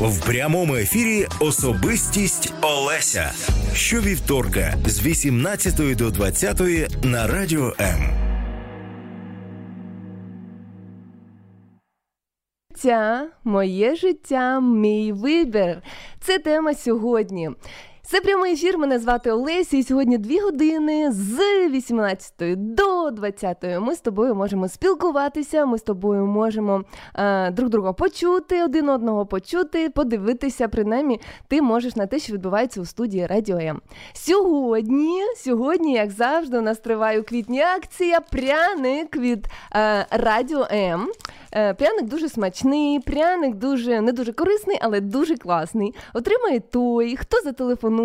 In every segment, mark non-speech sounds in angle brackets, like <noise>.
В прямому ефірі Особистість Олеся. Щовівторка з 18 до 20 на радіо М. Моє життя, мій вибір. Це тема сьогодні. Це прямий ефір. Мене звати Олеся. І сьогодні дві години з 18 до 20 ми з тобою можемо спілкуватися. Ми з тобою можемо е, друг друга почути, один одного почути, подивитися. Принаймні, ти можеш на те, що відбувається у студії Радіо М. Сьогодні, сьогодні, як завжди, у нас триває у квітні акція пряник від е, Радіо М. Е, пряник дуже смачний, пряник дуже не дуже корисний, але дуже класний. Отримає той, хто зателефонує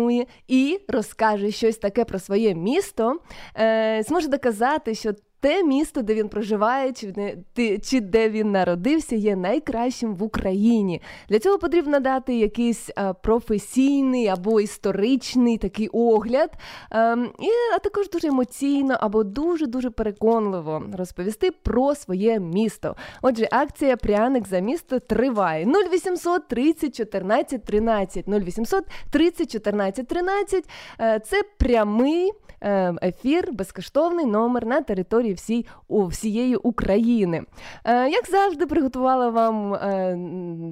і розкаже щось таке про своє місто, е, зможе доказати, що те місто, де він проживає, чи чи де він народився, є найкращим в Україні. Для цього потрібно дати якийсь а, професійний або історичний такий огляд, ем, і, а також дуже емоційно або дуже-дуже переконливо розповісти про своє місто. Отже, акція Пряник за місто триває 0800 30 14 13 0800 30 14 13 Це прямий. Е, ефір, безкоштовний номер на території всій, у, всієї України. Е, як завжди, приготувала вам е,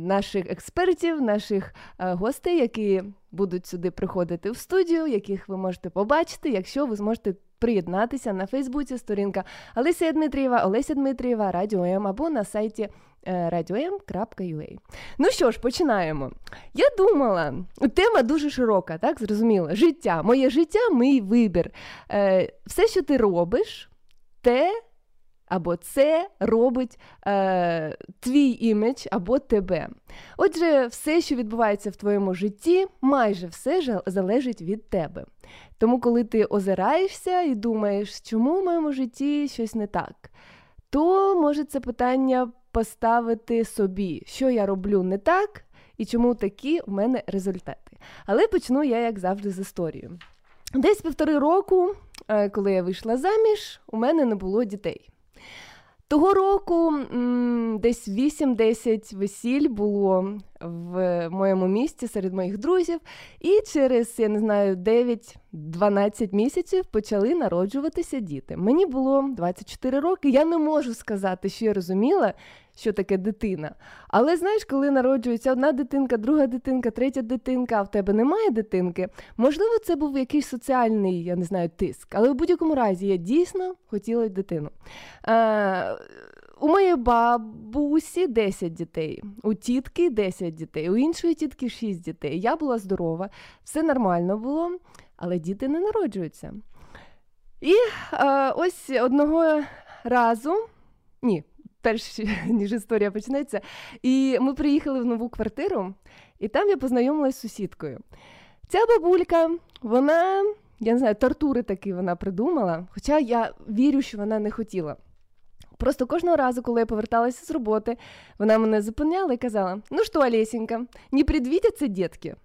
наших експертів, наших гостей, які будуть сюди приходити в студію, яких ви можете побачити, якщо ви зможете. Приєднатися на Фейсбуці сторінка Олеся Дмитрієва, Олеся Дмитрієва, Радіо М або на сайті radio.m.ua. Ну що ж, починаємо. Я думала, тема дуже широка, так зрозуміло. Життя, моє життя, мій вибір. Е, Все, що ти робиш, те. Або це робить е, твій імідж, або тебе. Отже, все, що відбувається в твоєму житті, майже все залежить від тебе. Тому, коли ти озираєшся і думаєш, чому в моєму житті щось не так, то може це питання поставити собі, що я роблю не так і чому такі в мене результати. Але почну я, як завжди, з історії. Десь півтори року, е, коли я вийшла заміж, у мене не було дітей. Того року десь 8-10 весіль було в моєму місті серед моїх друзів, і через, я не знаю, 9-12 місяців почали народжуватися діти. Мені було 24 роки. Я не можу сказати, що я розуміла, що таке дитина. Але знаєш, коли народжується одна дитинка, друга дитинка, третя дитинка, а в тебе немає дитинки, можливо, це був якийсь соціальний, я не знаю, тиск. Але в будь-якому разі я дійсно хотіла дитину. У моєї бабусі 10 дітей, у тітки 10 дітей, у іншої тітки 6 дітей. Я була здорова, все нормально було, але діти не народжуються. І а, ось одного разу, ні, перш <laughs> ніж історія почнеться. І ми приїхали в нову квартиру, і там я познайомилася з сусідкою. Ця бабулька, вона, я не знаю, тортури такі вона придумала, хоча я вірю, що вона не хотіла. Просто кожного разу, коли я поверталася з роботи, вона мене зупиняла і казала: Ну що, Олесенька, не предвідяться дітки?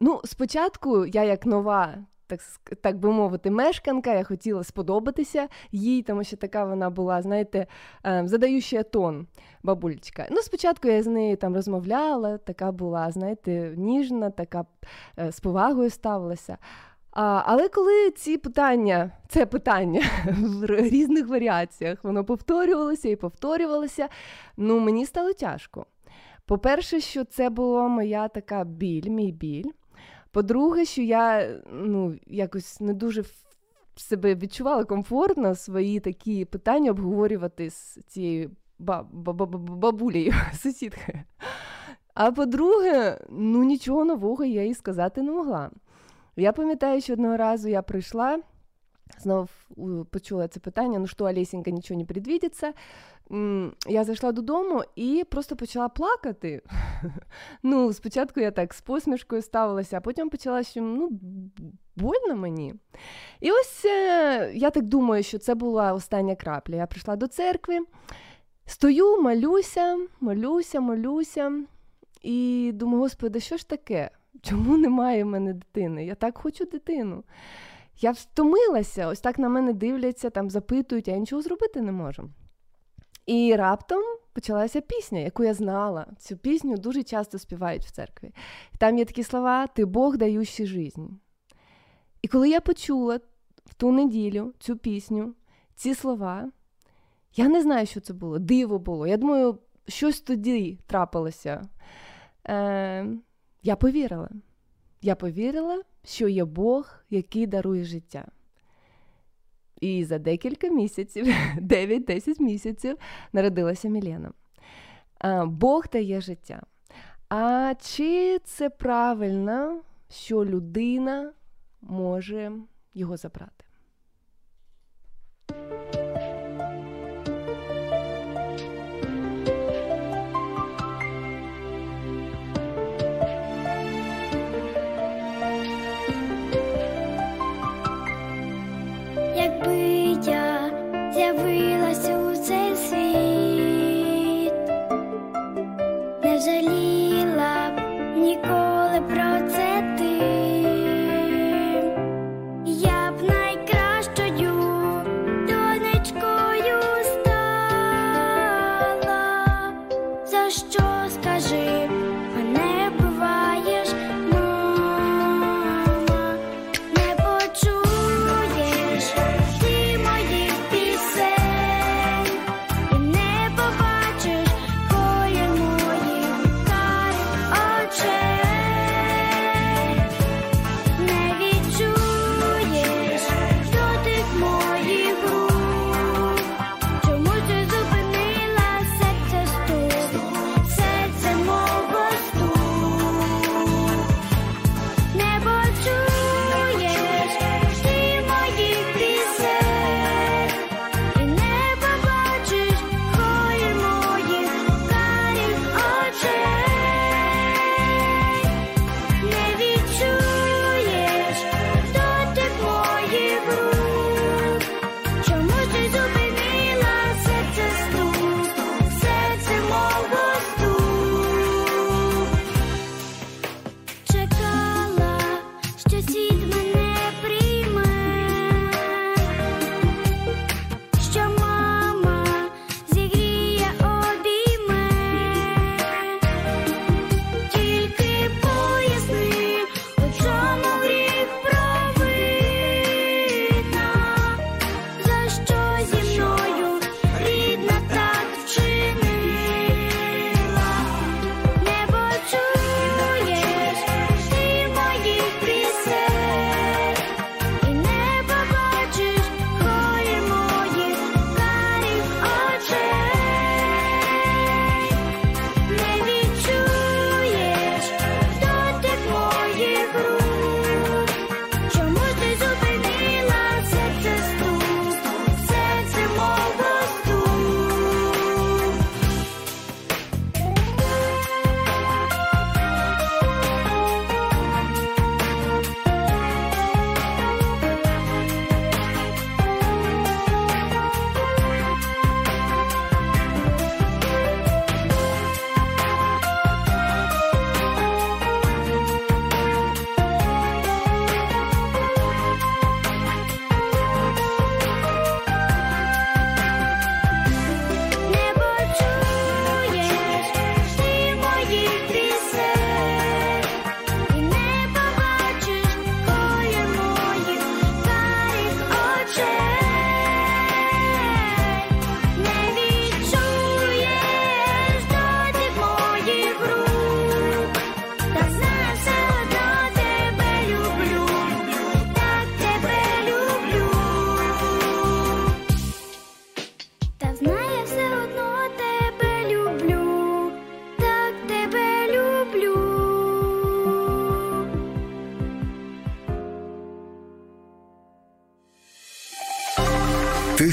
Ну, спочатку я, як нова так так би мовити, мешканка. Я хотіла сподобатися їй, тому що така вона була, знаєте, е, задаюча тон бабулечка. Ну, спочатку я з нею там розмовляла, така була, знаєте, ніжна, така е, з повагою ставилася. А, Але коли ці питання, це питання <laughs> в різних варіаціях, воно повторювалося і повторювалося, ну мені стало тяжко. По-перше, що це була моя така біль, мій біль. По-друге, що я ну, якось не дуже себе відчувала комфортно свої такі питання обговорювати з цією бабулею, <laughs> сусідкою. А по-друге, ну нічого нового я їй сказати не могла. Я пам'ятаю, що одного разу я прийшла. Знову почула це питання: ну що, Олесенька, нічого не предвідиться. Я зайшла додому і просто почала плакати. <laughs> Ну, Спочатку я так з посмішкою ставилася, а потім почала, що ну, больно мені. І ось е, я так думаю, що це була остання крапля. Я прийшла до церкви, стою, молюся, молюся, молюся. І думаю, господи, що ж таке? Чому немає в мене дитини? Я так хочу дитину. Я втомилася, ось так на мене дивляться, там запитують, я нічого зробити не можу. І раптом почалася пісня, яку я знала. Цю пісню дуже часто співають в церкві. Там є такі слова Ти Бог даючий жизнь. І коли я почула в ту неділю цю пісню, ці слова, я не знаю, що це було. Диво було. Я думаю, щось тоді трапилося. Е, Я повірила. Я повірила, що є Бог, який дарує життя. І за декілька місяців, <laughs> 9-10 місяців, народилася Мілена. Бог дає життя. А чи це правильно, що людина може його забрати? every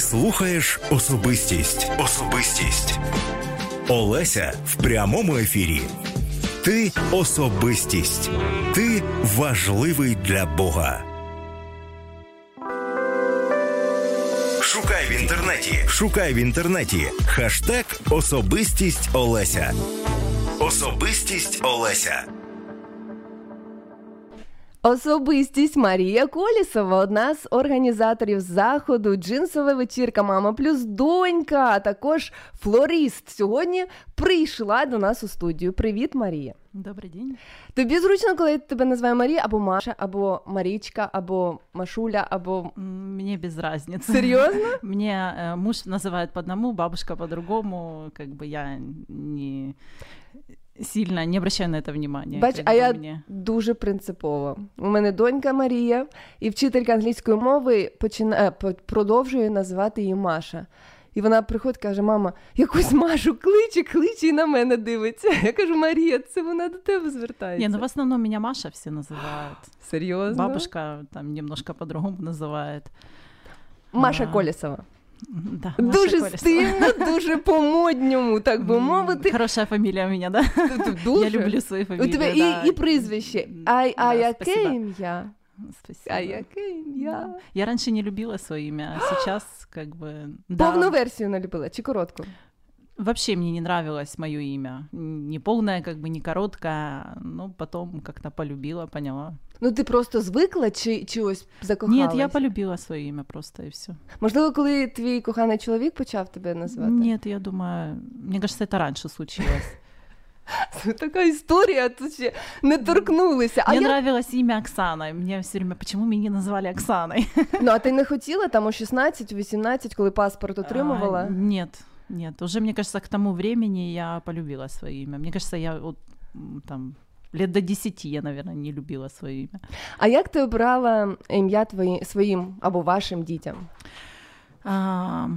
слухаєш особистість. Особистість. Олеся в прямому ефірі. Ти особистість. Ти важливий для Бога. Шукай в інтернеті. Шукай в інтернеті. Хаштег Особистість Олеся. Особистість Олеся. Особистість Марія Колісова, одна з організаторів заходу, джинсова вечірка, мама плюс донька, а також флорист. Сьогодні прийшла до нас у студію. Привіт, Марія. Добрий день. Тобі зручно, коли я тебе називаю Марія або Маша, або Марічка, або Машуля, або Мне без разницы. серйозно? <laughs> Мне э, муж называет по одному, бабушка по-другому. Как бы я не сильно не обращаю на это внимания. Бач, как а бы я мне- дуже принципово. У мене донька Марія, і вчителька англійської мови почина... е, по- продовжує називати її Маша. І вона приходить каже: мама, якусь Машу кличе, кличе і на мене дивиться. Я кажу, Марія, це вона до тебе звертається. Не, ну в основном меня Маша все называют. Серйозно? Бабушка там немножко по-другому называет. Маша А, Колісова. Да, Дуже стильно, <laughs> дуже по-модньому, так би мовити. Хороша фамілія у мене, да? Дуже. Я люблю свою фамілію. У тебе да. і, і прізвище. А, а Да, яке спасибо. ім'я? Спасибо. А яке ім'я? Я раніше не любила своє ім'я, а <gasps> зараз, як би... да. Повну версію не любила чи коротку? Вообще мне не нравилось мое имя. Не полное, как бы не короткое, но потом как-то полюбила, поняла. Ну ти просто звикла чи, чи ось закохалась? Нет, я полюбила свое имя просто и все. Можливо, коли твій коханий чоловік почав тебе назвати? Нет, я думаю, мне кажется, это раньше случилось. Це <laughs> така історія, тут ще не торкнулися. А мне я... нравилось имя Оксана. и Мне все время, почему меня не назвали Оксаной? Ну, а ти не хотіла там у 16, у 18, коли паспорт отримувала? А, Нет, нет. Уже, мне кажется, к тому времени я полюбила свое имя. Мне кажется, я вот м, там лет до 10 я, наверное, не любила свое имя. А як ти обрала ім'я твої, своїм або вашим дітям? А,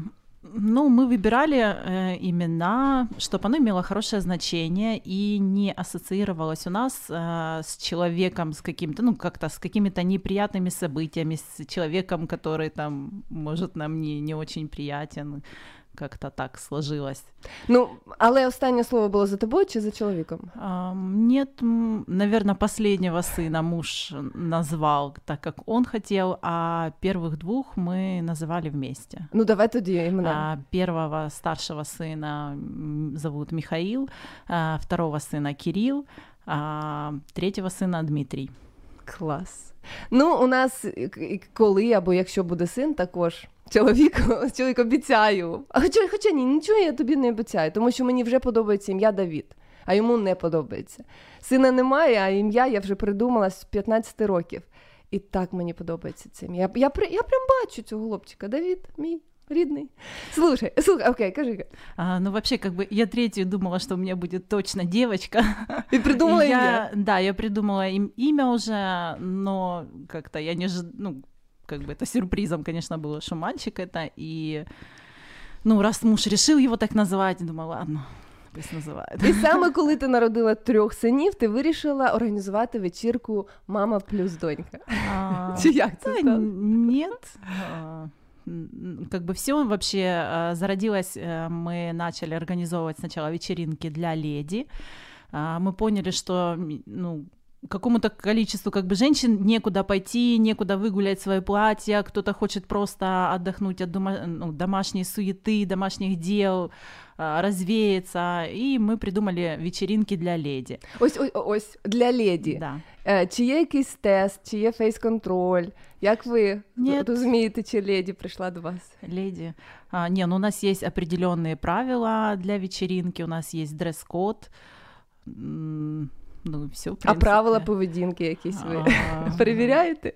ну, мы выбирали э, имена, чтобы оно имело хорошее значение и не ассоциировалось у нас э, с человеком, с каким-то, ну, как-то с какими-то неприятными событиями, с человеком, который там, может, нам не, не очень приятен. Как-то так сложилось. Ну, але останнє слово було за тобою чи за чоловіком? А, Нет, наверное, последнего сына муж назвал так, как он хотел, а первых двух мы называли вместе. Ну, давай тоді імена. А, Первого старшего сына м, зовут Михаил, а, второго сына Кирилл, а третьего сына Дмитрий. Клас. Ну, у нас і- і коли або якщо буде син, також чоловік, <laughs> чоловік обіцяю. А хоча, хоча ні, нічого я тобі не обіцяю, тому що мені вже подобається ім'я Давід, а йому не подобається. Сина немає, а ім'я я вже придумала з 15 років. І так мені подобається це ім'я. Я, я, я прям бачу цього хлопчика. Давід, мій рідний. Слушай, слухай, окей, кажи. А, ну, вообще, как бы, я третью думала, что у меня будет точно девочка. Придумала И <laughs> ім'я. я, Да, я придумала им имя уже, но как-то я не ну, как бы это сюрпризом, конечно, было, что мальчик это, и, ну, раз муж решил его так называть, думаю, ладно, пусть называет. І саме коли ти народила трьох синів, ти вирішила організувати вечірку Мама плюс донька. А, Чи як це Да, стало? н- нет. А, н- Как бы все вообще а, зародилось, э, мы начали организовывать сначала вечеринки для леди. А, Мы поняли, что м, ну, какому-то количеству как бы женщин некуда пойти, некуда выгулять свое платье, кто-то хочет просто отдохнуть от дома- ну, домашней суеты, домашних дел, а, развеяться, и мы придумали вечеринки для леди. Ось ось, ось для леді. Да. Е, Чи є якийсь тест, чи є фейс-контроль? Як ви Ні. розумієте, чи леді прийшла до вас? Леди. А, не, ну у нас есть определенные правила для вечеринки, у нас есть дресс-код. М, Ну, все, А правила поведінки якісь ви <laughs> перевіряєте?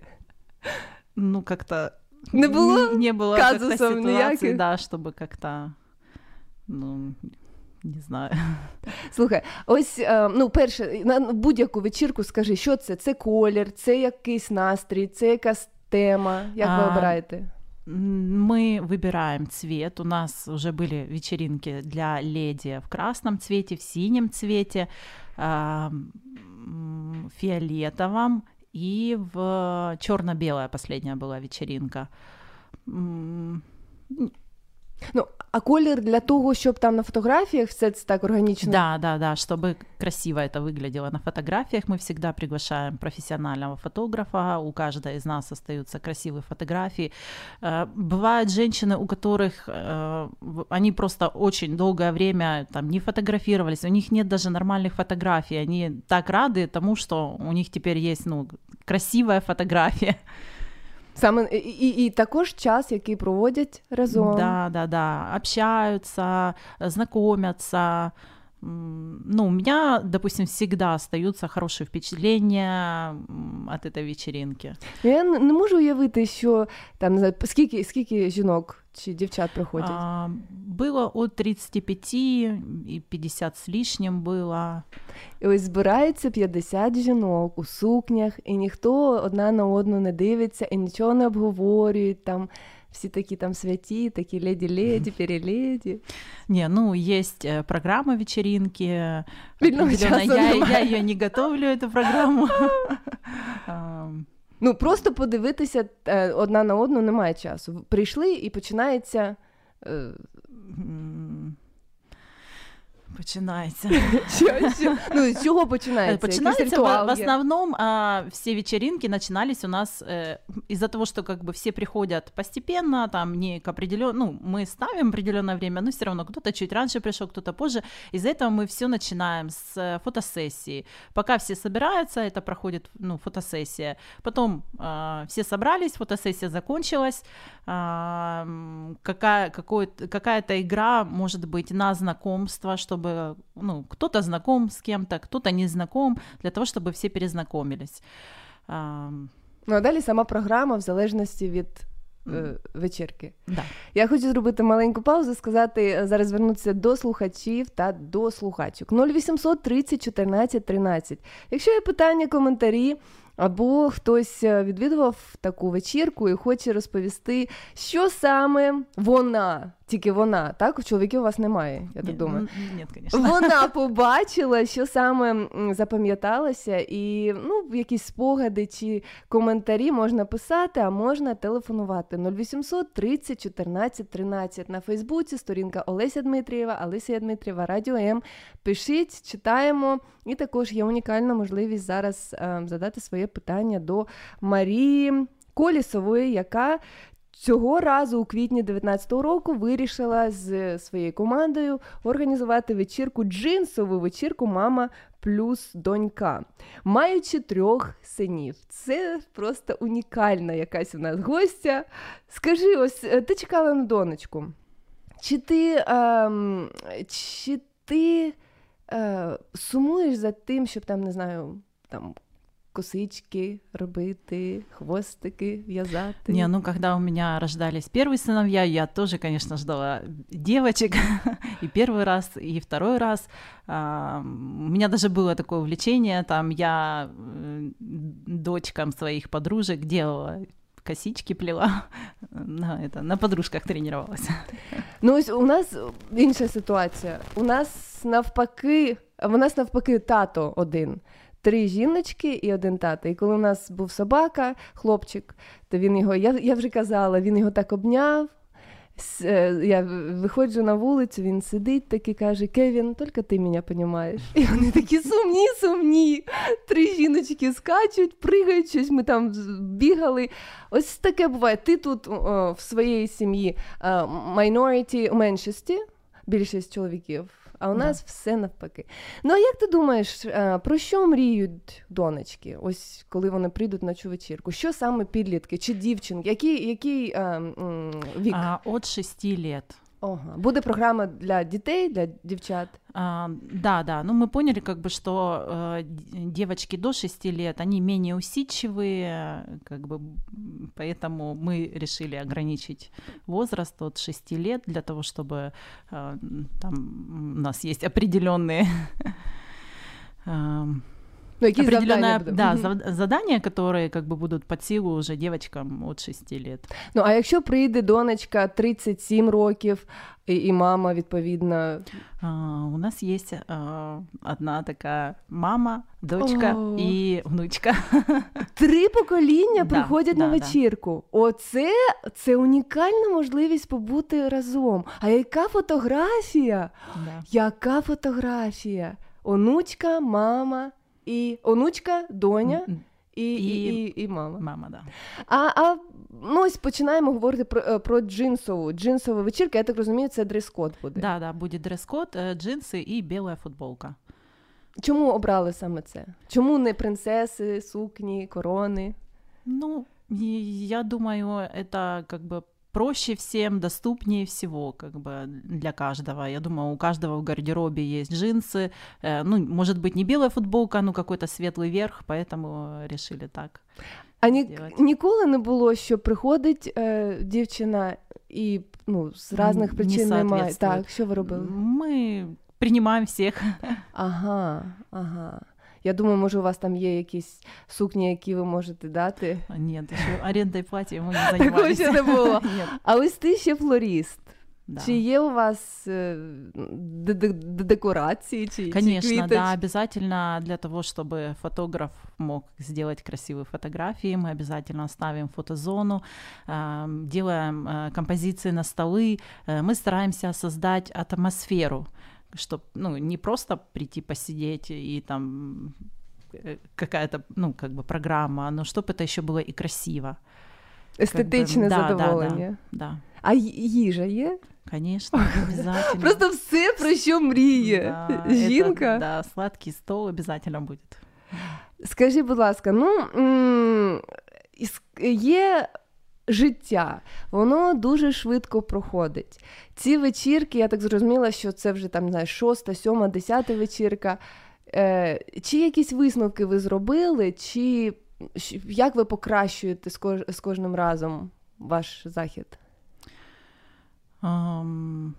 Ну, как-то... Не было Не, не было как-то казусов ситуации, никаких? да, чтобы как-то... Ну, не знаю. Слухай, ось е, ну, перше, на будь-яку вечірку скажи, що це? Це колір, це якийсь настрій, це якась тема. Як ви А, обираєте? Мы выбираем цвет. У нас уже были вечеринки для леди в красном цвете, в синем цвете, м, фиолетовом и в черно-белая последняя была вечеринка. М, Ну, а колір для того, щоб там на фотографіях все це так органічно. Да, да, да, чтобы красиво это выглядело на фотографиях, мы всегда приглашаем профессионального фотографа. У каждой из нас остаются красивые фотографии. Э, бывают женщины, у которых э, они просто очень долгое время там не фотографировались, у них нет даже нормальных фотографий, они так рады тому, что у них теперь есть ну красивая фотография. Саме і, і, і також час, який проводять разом. Да, да, да. Общаются, знакомятся. Ну, у меня, допустим, всегда остаются хорошие впечатления от этой вечеринки. Я не можу уявити, що там скільки, скільки жінок чи дівчат приходять? А, было от 35 і 50 з лишнім було. І ось збирається 50 жінок у сукнях, і ніхто одна на одну не дивиться і нічого не обговорюють там. Все такие там святі, такие леди-леди, переледи. Не, ну, есть э, программа вечеринки. Я, я ее не готовлю, эту программу. <laughs> Ну просто подивитися е, одна на одну немає часу. Прийшли і починається. Е, Починається. Ну, з чого починається? Починается в, основном а, все вечеринки начинались у нас э, из-за того, что как бы все приходят постепенно, там не к определенному, ну, мы ставим определенное время, но все равно кто-то чуть раньше пришел, кто-то позже. Из-за этого мы все начинаем с э, фотосессии. Пока все собираются, это проходит, ну, фотосессия. Потом э, все собрались, фотосессия закончилась. Э, какая, какая-то игра может быть на знакомство, чтобы чтобы ну, кто-то знаком с кем-то, кто-то не знаком, для того, чтобы все перезнакомились. Ну а далі сама програма в залежності від е, вечірки. Да. Я хочу зробити маленьку паузу, сказати, е, зараз звернутися до слухачів та до слухачок. 0800 30 14 13. Якщо є питання, коментарі. Або хтось е, відвідував таку вечірку і хоче розповісти, що саме вона тільки вона, так? У чоловіків у вас немає, я так думаю. Ні, Вона побачила, що саме запам'яталося, і ну, якісь спогади чи коментарі можна писати, а можна телефонувати 0800 30 14 13 на Фейсбуці, сторінка Олеся Дмитрієва, Олеся Дмитрієва, Радіо М. Пишіть, читаємо. І також є унікальна можливість зараз е, задати своє питання до Марії. Колісової, яка Цього разу, у квітні 19-го року, вирішила з своєю командою організувати вечірку, джинсову вечірку Мама плюс донька, маючи трьох синів. Це просто унікальна якась у нас гостя. Скажи, ось е, ти чекала на донечку? Чи ти ем, чи ти е, сумуєш за тим, щоб там, не знаю, там косички робити, хвостики вязать. Не, ну когда у меня рождались первые сыновья, я тоже, конечно, ждала девочек. <laughs> и первый раз, и второй раз. А, у меня даже было такое увлечение, там я э, дочкам своих подружек делала косички плела, <laughs> на, это, на подружках тренувалася. Ну ось у нас інша ситуація. У нас навпаки, у нас навпаки тато один три жіночки і один тато. І коли у нас був собака, хлопчик, то він його, я я вже казала, він його так обняв. Е, я виходжу на вулицю, він сидить такий каже: Кевін, тільки ти мене розумієш. І вони такі сумні, сумні. Три жіночки скачуть, пригають щось, ми там бігали. Ось таке буває. Ти тут о, в своїй сім'ї minority у меншості, більшість чоловіків а у нас все навпаки. Ну а як ти думаєш, е, про що мріють донечки? Ось коли вони прийдуть на цю вечірку? Що саме підлітки чи дівчинки? Який який а, вік? А, От 6 лет. Ага. Буде програма для детей, для девчат? А, да, да. Ну, мы поняли, как бы, что э, девочки до 6 лет, они менее усидчивые, как бы, поэтому мы решили ограничить возраст от 6 лет для того, чтобы э, там у нас есть определенные <laughs> Ну, якісь определенное завдання да, будуть. зав- задания, которые как бы будут под силу уже девочкам от 6 лет. Ну, а якщо прийде донечка 37 років, і, і мама, відповідно, А, у нас есть а, одна такая мама, дочка О. и внучка. <laughs> три покоління Да, приходять да, на да. вечірку. Оце це унікальна можливість побути разом. А яка фотографія? Да. Яка фотографія? Онучка, мама і онучка, доня М, і, і, І- і, і мама. Мама, да. А, а ну ось починаємо говорити про, е, про джинсову. Джинсова вечірка, я так розумію, це дрес-код буде. Да, да, будет дресс-код, э, джинсы и белая футболка. Чому обрали саме це? Чому не принцеси, сукні, корони? Ну, и я думаю, это как бы проще всем, доступнее всего, как бы для каждого. Я думаю, у каждого в гардеробе есть джинсы. Э, ну, может быть, не белая футболка, но какой-то светлый верх, поэтому решили так. А ні, Сделать. ніколи не було, що приходить е, дівчина і ну, з різних Не причин немає. соответствует. Так, що ви робили? Мы принимаем всех. Ага, ага. Я думаю, може, у вас там є якісь сукні, які ви можете дати. Нет, еще арендой платья мы не Такого занимались. ще не було. Нет, <laughs> А ось ти ще флорист. да. Чи є у вас е, д- д- д- декорації? Чи, чи Конечно, квіточ- да, обязательно для того, чтобы фотограф мог сделать красивые фотографии, мы обязательно ставим фотозону, эм, делаем э, композиции на столы, э, мы стараемся создать атмосферу, чтобы, ну, не просто прийти посидеть и там э, какая-то, ну, как бы программа, но чтобы это еще было и красиво. Естетичне да, да, да. задоволення. Да, А ї- їжа є? конечно, обязательно. <laughs> Просто все, про що мріє. Да, это, Жінка. да, сладкий стол обязательно будет. Скажи, будь ласка, ну м, іс- є життя, воно дуже швидко проходить. Ці вечірки, я так зрозуміла, що це вже там не знаю, шоста, сьома, десята вечірка. Е, чи якісь висновки ви зробили, чи як ви покращуєте з, кож, з кожним разом ваш захід? Ам,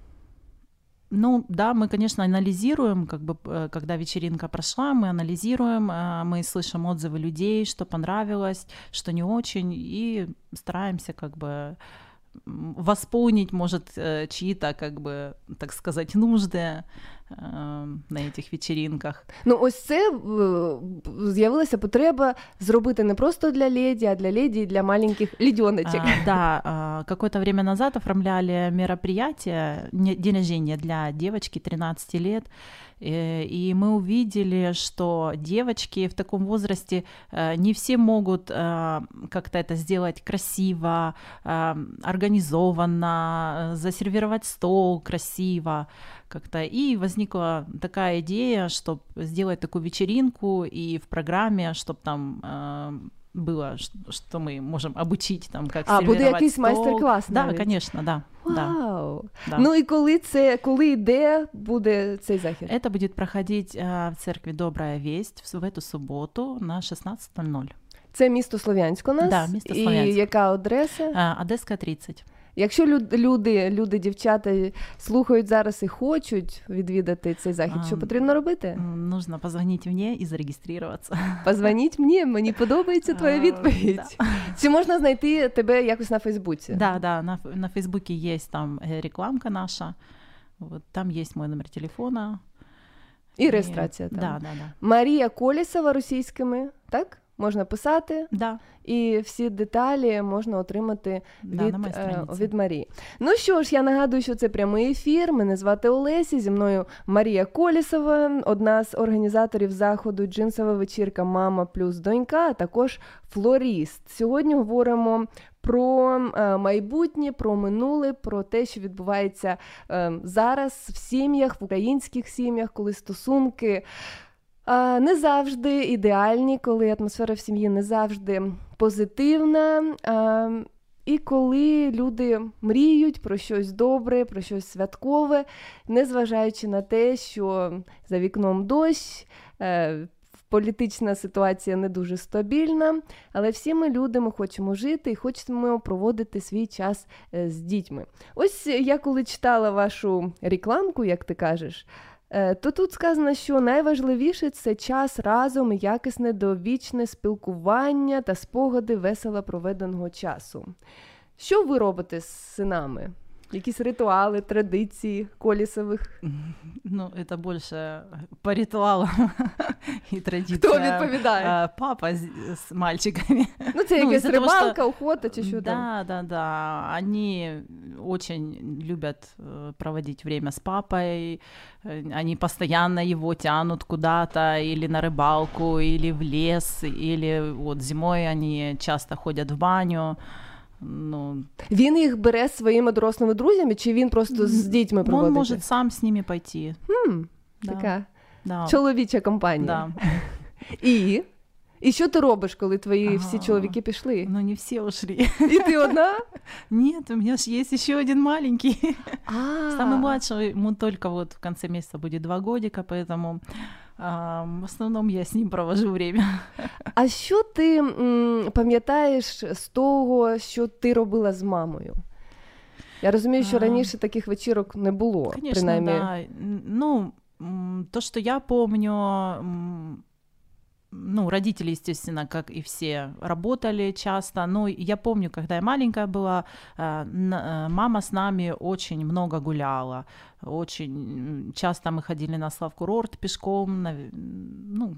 Ну, да, мы, конечно, анализируем, как бы, э, когда вечеринка прошла, мы анализируем, а, мы слышим отзывы людей, что понравилось, что не очень, и стараемся как бы восполнить, может, э, чьи-то, как бы, так сказать, нужды. э, на этих вечеринках. Ну, ось це е, з'явилася потреба зробити не просто для леді, а для леді і для маленьких лідьоночок. А, да, какое-то время назад оформляли мероприятие, день рождения для девочки 13 лет, и мы увидели, что девочки в таком возрасте э, не все могут э, как-то это сделать красиво, э, организованно, э, засервировать стол красиво как-то. И возникла такая идея, чтобы сделать такую вечеринку и в программе, чтобы там э, было, ш- что мы можем обучить там, как А, буде сервировать якийсь стол. майстер-клас Да, навіть? конечно, да. да, Вау! да. Ну і коли це, коли і де буде цей захід? Это будет проходить э, в церкви Добрая Весть в, с- в эту субботу на 16.00. Це місто Слов'янськ у нас. Да, місто І Слов'янськ. яка адреса? Э, Одесская 30. Якщо люд- люди, люди, дівчата слухають зараз і хочуть відвідати цей захід, що потрібно робити? Нужно позвонить мне и зарегистрироваться. Позвоніть мені, мені подобається твоя А, відповідь. <laughs> Чи можна знайти тебе якось на Фейсбуці? Да, да, на, на Фейсбуке есть там э, рекламка наша. Вот там есть мой номер телефона. І реєстрація там. Да, да, да. Марія Колісова російськими, так? Можна писати, Да, і всі деталі можна отримати да, від, на е, странице. від Марії. Ну що ж, я нагадую, що це прямий ефір. Мене звати Олесі. Зі мною Марія Колісова, одна з організаторів заходу Джинсова вечірка Мама плюс донька, а також флоріст. Сьогодні говоримо. Про е, майбутнє, про минуле, про те, що відбувається е, зараз в сім'ях, в українських сім'ях, коли стосунки не завжди ідеальні, коли атмосфера в сім'ї не завжди позитивна. і коли люди мріють про щось добре, про щось святкове, незважаючи на те, що за вікном дощ, е, політична ситуація не дуже стабільна, але всі ми люди, ми хочемо жити і хочемо проводити свій час е, з дітьми. Ось я коли читала вашу рекламку, як ти кажеш, то тут сказано, що найважливіше це час разом, якісне довічне спілкування та спогади весело проведеного часу. Що ви робите з синами? Якісь ритуали, традиції колісових? Ну, это больше по ритуалам <laughs> и традициям. Хто відповідає? Папа с, с мальчиками. Ну, це <laughs> Ну, якась того, рибалка, що- охота чи що там? Да, да, да. Они очень любят э, проводить время с папой. Э, Они постоянно его тянут куда-то или на рыбалку, или в лес, или вот зимой они часто ходят в баню. Ну, Він їх бере зі своїми дорослими друзями, чи він просто з дітьми проводить? он может сам с ними пойти. Хм, Да, така да, чоловіча компанія. да. І? І що ти робиш, коли твої всі Ага. чоловіки пішли? Но не все ушли. І ти одна? <laughs> Нет, у меня же есть еще один маленький. А, Самый младший, ему только вот в конце месяца будет два годика, поэтому а, в основном я с ним провожу время. А що ти м, пам'ятаєш з того, що ти робила з мамою? Я розумію, що А. раніше таких вечірок не було. Конечно, принаймні. да. Н- Ну, м, то, что я помню, м, ну, родители, естественно, как и все, работали часто. Но я помню, когда я маленькая была, э, н- э, мама с нами очень много гуляла. Очень м, часто мы ходили на Славкурорт пешком, на, ну,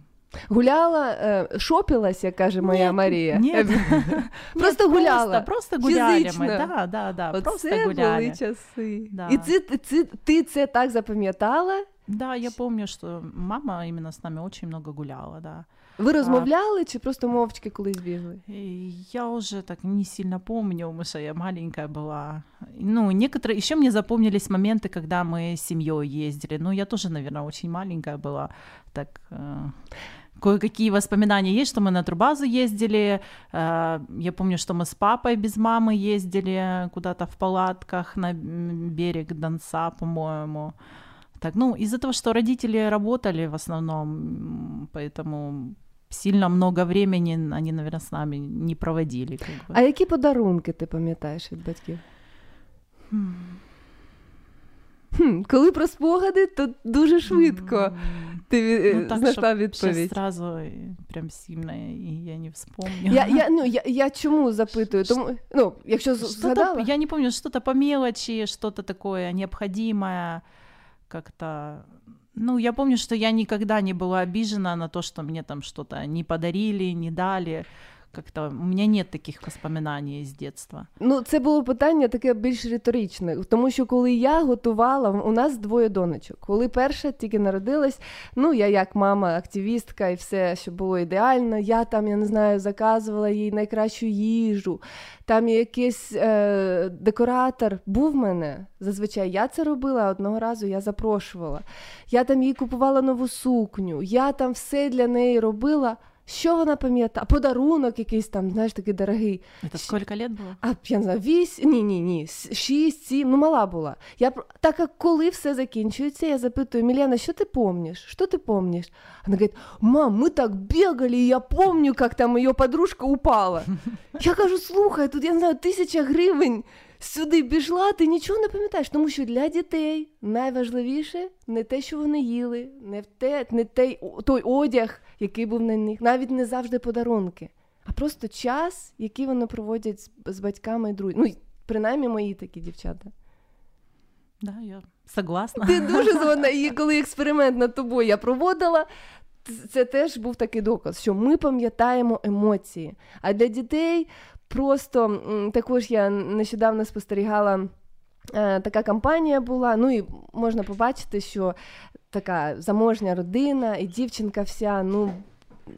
Гуляла, е, шопілася, каже моя Нет, Марія. нет. <laughs> Просто Нет, гуляла. Просто, просто гуляли Фізично. мы, да, да, да, просто Оце гуляли. були часи. Да. І це, це, ти це так запам'ятала? Да, я помню, что мама именно с нами очень много гуляла, да. Ви розмовляли чи просто мовчки колись бігли? Я уже так не сильно помню, потому что я маленькая была. Ну, некоторые еще мне запомнились моменты, когда мы с семьей ездили. Ну, я тоже, наверное, очень маленькая была. Так э, кое-какие воспоминания есть, что мы на Трубазу ездили. Э, я помню, что мы с папой без мамы ездили куда-то в палатках на берег Донца, по-моему. Так, ну, из-за того, что родители работали в основном, поэтому сильно много времени они, наверное, с нами не проводили. Как бы. А які подарунки ти пам'ятаєш від батьків? Хм, коли про спогади, то дуже швидко ти е, Ну, так, знайшла відповідь. сразу э, прям сильно и я не вспомню. Я, я, ну, я, я чому запитую? Тому, ну, якщо згадала, я не помню, что-то по мелочи, что-то такое необходимое, как-то... Ну, я помню, что я никогда не была обижена на то, что мне там что-то не подарили, не дали. Как-то у меня нет таких воспоминаний из детства. ну, це було питання таке більш риторичне, тому що коли я готувала, у нас двоє донечок. Коли перша тільки народилась, ну я як мама, активістка, і все, що було ідеально. Я там, я не знаю, заказувала їй найкращу їжу. Там якийсь е, декоратор був в мене. Зазвичай я це робила, одного разу я запрошувала. Я там їй купувала нову сукню, я там все для неї робила. Що вона пам'ятає? Подарунок якийсь там, знаєш, такий дорогий. Это сколько лет было? А я не знаю, вісім, ні, ні, ні, шість, сім, ну мала була. Я так як коли все закінчується, я запитую, Мілена, що ти помниш? Що ти помниш? Вона говорить, мам, ми так бігали, і я помню, як там її подружка упала. <laughs> Я кажу, слухай, тут я не знаю, тисяча гривень сюди пішла, ти нічого не пам'ятаєш, тому що для дітей найважливіше не те, що вони їли, не те, не той, той одяг, який був на них, навіть не завжди подарунки, а просто час, який вони проводять з, з батьками і друзями. Ну, принаймні мої такі дівчата. Да, я согласна. Ти дуже <laughs> згодна. І коли експеримент над тобою я проводила, це теж був такий доказ, що ми пам'ятаємо емоції. А для дітей просто також я нещодавно спостерігала. е, Така кампанія була, ну і можна побачити, що така заможня родина, і дівчинка вся, ну,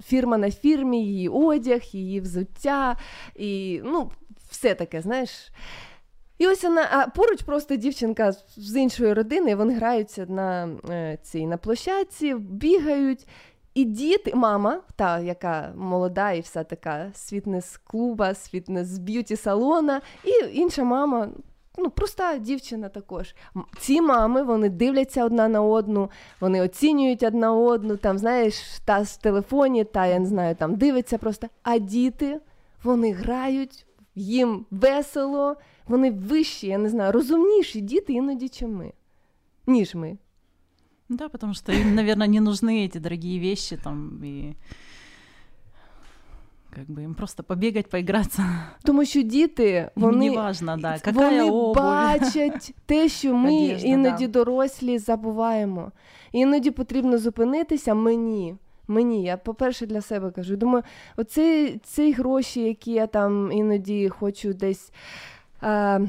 фірма на фірмі, її одяг, її взуття, і ну, все таке, знаєш. І ось вона, а поруч просто дівчинка з- іншої родини, вони граються на е, цій на площадці, бігають. І діти, мама, та, яка молода і вся така з фітнес-клуба, з фітнес-б'юті-салона, і інша мама, ну, проста дівчина також. Ці мами вони дивляться одна на одну, вони оцінюють одна одну, там, знаєш, та в телефоні, та я не знаю, там дивиться просто. А діти вони грають, їм весело, вони вищі, я не знаю, розумніші діти іноді, чим ми, ніж ми. Да, потому что им, наверное, не нужны эти дорогие вещи там и как би їм просто побігати, поігратися. Тому що діти вони, важно, да, вони обувь. бачать те, що ми Одежда, іноді да. дорослі забуваємо. Іноді потрібно зупинитися мені. Мені, я, по-перше, для себе кажу. Думаю, оці ці гроші, які я там іноді хочу десь а,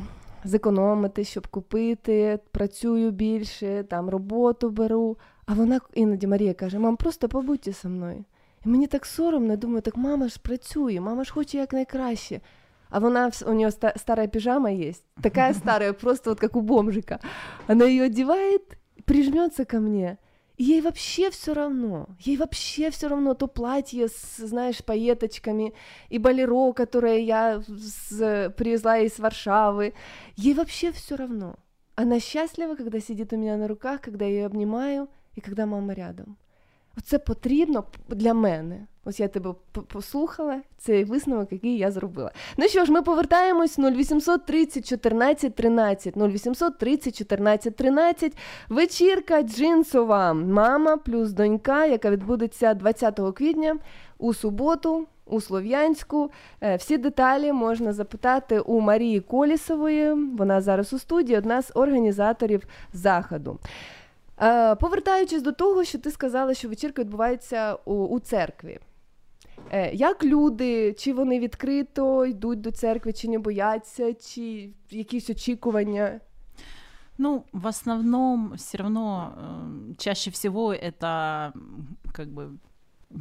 зекономити, щоб купити, працюю більше, там роботу беру. А вона іноді Марія каже: Мам, просто побудьте зі мною. І мені так соромно, думаю, так мама ж працює, мама ж хоче якнайкраще. А вона, у нее старая пижама есть, такая старая, <laughs> просто вот как у бомжика. Она ее одевает, прижмется ко мне, и ей вообще все равно. Ей вообще все равно то платье с, знаешь, пайеточками и балеро, которое я с, привезла из Варшавы. Ей вообще все равно. Она счастлива, когда сидит у меня на руках, когда я ее обнимаю и когда мама рядом. Це потрібно для мене. Ось я тебе послухала, цей висновок, який я зробила. Ну що ж, ми повертаємось 0800 30 14 13, 0800 30 14 13. Вечірка джинсова мама плюс донька, яка відбудеться 20 квітня у суботу. У Слов'янську е, всі деталі можна запитати у Марії Колісової. Вона зараз у студії, одна з організаторів заходу. Е, повертаючись до того, що ти сказала, що вечірка відбувається у, у церкві. Е, як люди, чи вони відкрито йдуть до церкви, чи не бояться, чи якісь очікування? Ну, в основном все равно э, чаще всего это как бы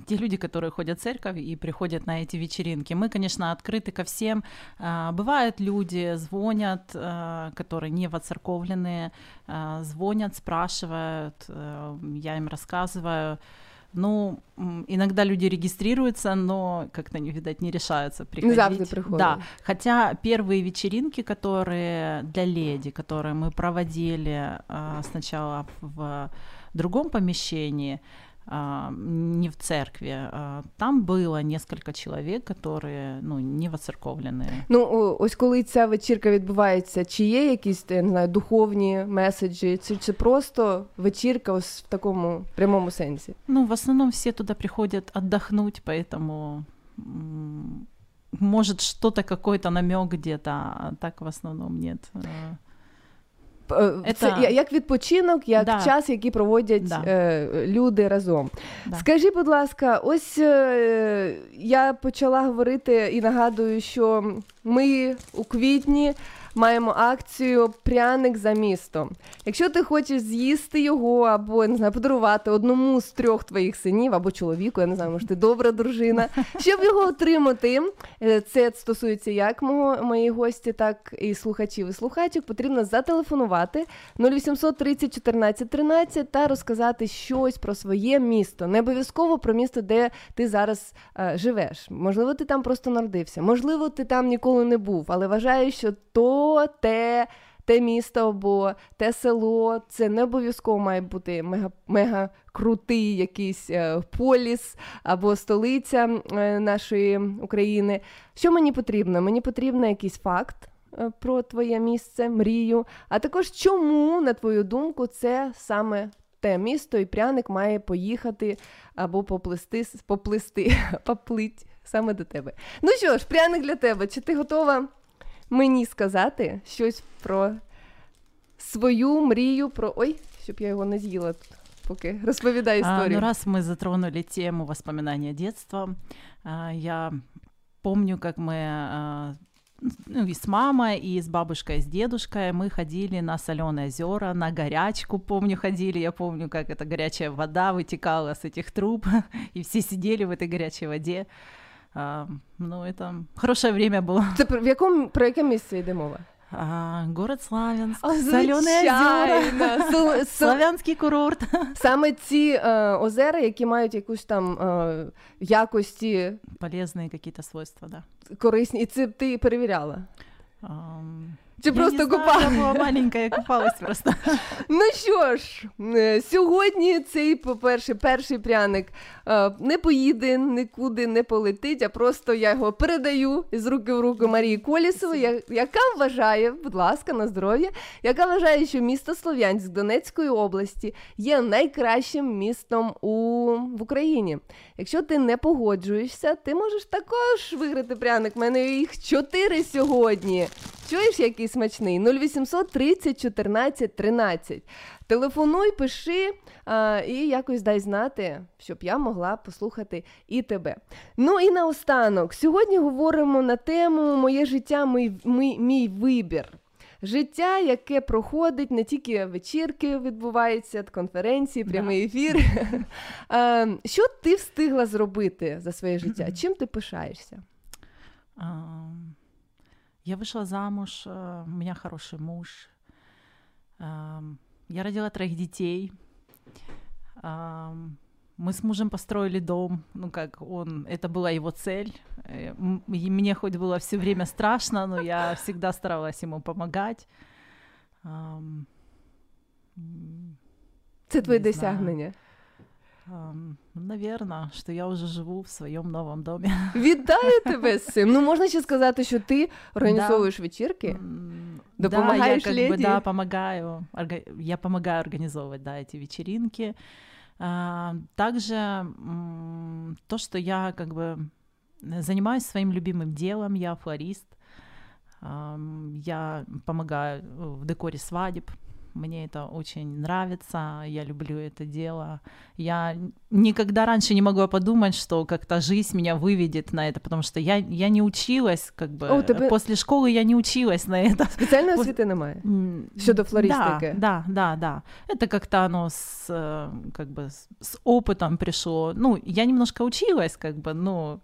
те люди, которые ходят в церковь и приходят на эти вечеринки. Мы, конечно, открыты ко всем. А, бывают люди, звонят, а, которые не воцерковленные, а, звонят, спрашивают, я им рассказываю. Ну, иногда люди регистрируются, но как-то, не видать, не решаются приходить. Завтра приходят. Да, хотя первые вечеринки, которые для леди, которые мы проводили сначала в другом помещении, не в церкви. Там было несколько чоловік, которые ну, не воцерковлені. Ну, ось коли ця вечірка відбувається, чи є якісь я не знаю, духовні меседжі, чи, чи просто вечірка ось в такому прямому сенсі? Ну, в основном все туда приходят отдохнуть, поэтому может что-то какой-то намек где-то, а так в основном нет. Е, це як відпочинок, як да. час, який проводять да. е, люди разом. Да. Скажи, будь ласка, ось е, я почала говорити і нагадую, що ми у квітні маємо акцію Пряник за місто. Якщо ти хочеш з'їсти його або не знаю, подарувати одному з трьох твоїх синів або чоловіку, я не знаю, може ти добра дружина, щоб його отримати, е, це стосується як мого моєї гості, так і слухачів і слухачок, потрібно зателефонувати 0800 30 14 13 та розказати щось про своє місто. Не обов'язково про місто, де ти зараз е, живеш. Можливо, ти там просто народився, можливо, ти там ніколи не був, але вважаю, що то те те місто або те село. Це не обов'язково має бути мега мега крутий якийсь е, поліс або столиця е, нашої України. Що мені потрібно? Мені потрібен якийсь факт. Е, про твоє місце, мрію, а також чому, на твою думку, це саме те місто, і пряник має поїхати або поплисти, поплисти, <laughs> поплить саме до тебе. Ну що ж, пряник для тебе, чи ти готова мені сказати щось про свою мрію, про. Ой, щоб я його не з'їла тут. Поки розповідай історію. А, ну, раз мы затронули тему воспоминания детства, а, я помню, как мы а, ну, и с мамой, и с бабушкой, и с дедушкой мы ходили на соленые озера, на горячку, помню, ходили. Я помню, как эта горячая вода вытекала с этих труб, <laughs> и все сидели в этой горячей воде. А, ну, это хорошее время было. Це про, в якому, про яке місце йде мова? А, город Славянск, а, Соленые озера, Славянський курорт. Саме ці е, озера, які мають якусь там е, якості. Полезні якісь свойства, да. Корисні. І це ти перевіряла? Um... Чи Я просто не знаю? Я была маленькая, я купалась просто. <laughs> Ну що ж, е, сьогодні цей, по-перше, перший пряник е, не поїде, нікуди не полетить, а просто я його передаю з руки в руки Марії Колісової, яка вважає, будь ласка, на здоров'я, яка вважає, що місто Слов'янськ Донецької області є найкращим містом у, в Україні. Якщо ти не погоджуєшся, ти можеш також виграти пряник. У мене їх чотири сьогодні. Чуєш, який смачний? 0800 30 14 13. Телефонуй, пиши а, і якось дай знати, щоб я могла послухати і тебе. Ну і наостанок, сьогодні говоримо на тему Моє життя, мій, мій, мій вибір. Життя, яке проходить не тільки вечірки, відбуваються, конференції, прямий ефір. <laughs> А, Що ти встигла зробити за своє життя? Чим ти пишаєшся? Ам, Я вышла замуж, э, у меня хороший муж. Ам, Я родила троих детей. Ам, Мы с мужем построили дом, ну как он, это была его цель. Э, и Мне хоть было все время страшно, но я всегда старалась ему помогать. Ам, м, Це твоє досягнення. ам, Наверное, что я уже живу в своем новом доме. <laughs> Вітаю тебе з цим. Ну можна ще сказати, що ти організовуєш вечірки. М, Допомагаешь да, я как бы, леди? да, помогаю. орга- Я помогаю организовывать, да, эти вечеринки. А, также м, то, что я как бы занимаюсь своим любимым делом, я флорист. Ам, Я помогаю в декоре свадеб. Мне это очень нравится, я люблю это дело. Я н- никогда раньше не могла подумать, что как-то жизнь меня выведет на это, потому что я, я не училась, как бы, О, тебе- после школы я не училась на это. Спеціальної Ось- освіти немає. М, Щодо флористики. Да, да, да, да. Это как-то оно с, э, как бы с, с опытом пришло. Ну, я немножко училась, как бы, но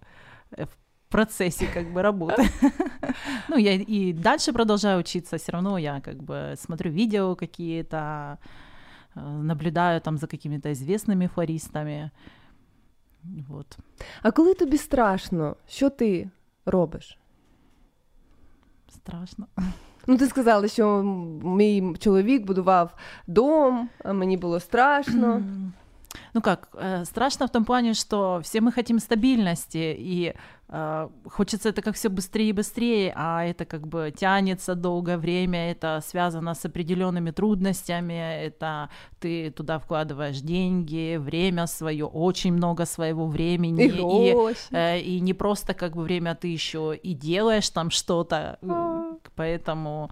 э, в процессе как бы работы. <laughs> Ну, я и дальше продолжаю учиться, все равно я как бы смотрю видео какие-то, э, наблюдаю там за какими-то известными флористами. Вот. А коли тобі страшно, що ти робиш? Страшно. <laughs> Ну, ти сказала, що мій чоловік будував дом, а мені було страшно. Ну как, э, страшно в том плане, что все мы хотим стабильности, и э, хочется это как все быстрее и быстрее, а это как бы тянется долгое время, это связано с определенными трудностями, это ты туда вкладываешь деньги, время свое, очень много своего времени, и, гроші. э, и не просто как бы время ты еще и делаешь там что-то, А. поэтому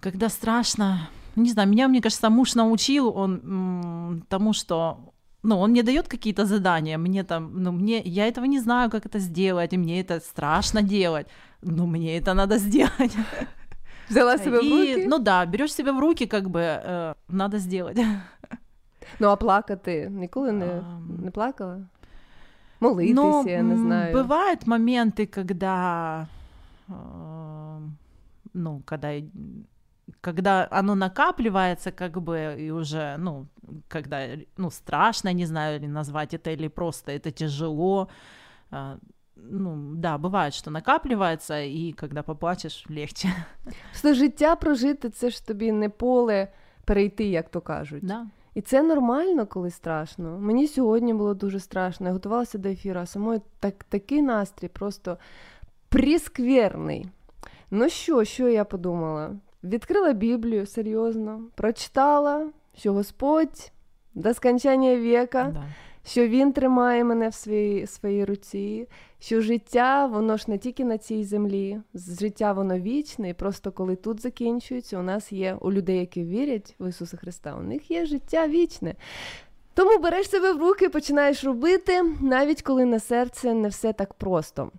когда страшно, не знаю, меня, мне кажется, муж научил он м, тому, что ну, он мне дает какие-то задания, мне там, ну, мне, я этого не знаю, как это сделать, и мне это страшно делать, но мне это надо сделать. Взяла <laughs> себе в И, руки. Ну, ну да, берешь себя в руки, как бы, э, надо сделать. ну а плакати ніколи не, не плакала? Молитися, Ну, я не знаю. Бывают моменты, когда, э, ну, когда, когда оно накапливается, как бы, и уже, ну, когда, ну, страшно, не знаю, или назвать это, или просто это тяжело. А, Ну, да, бывает, что накапливается, и когда поплачешь, легче. Просто <laughs> життя прожити це ж тобі не поле перейти, як то кажуть. Да. І це нормально, коли страшно. Мені сьогодні було дуже страшно. Я готувалася до ефіру, а самої так, такий настрій просто пріскверний. Ну що, що я подумала? Відкрила Біблію серйозно, прочитала, що Господь до скончання віка, да. що Він тримає мене в своїй, своїй руці, що життя, воно ж не тільки на цій землі, життя воно вічне, і просто коли тут закінчується, у нас є у людей, які вірять в Ісуса Христа, у них є життя вічне. Тому береш себе в руки, починаєш робити, навіть коли на серце не все так просто.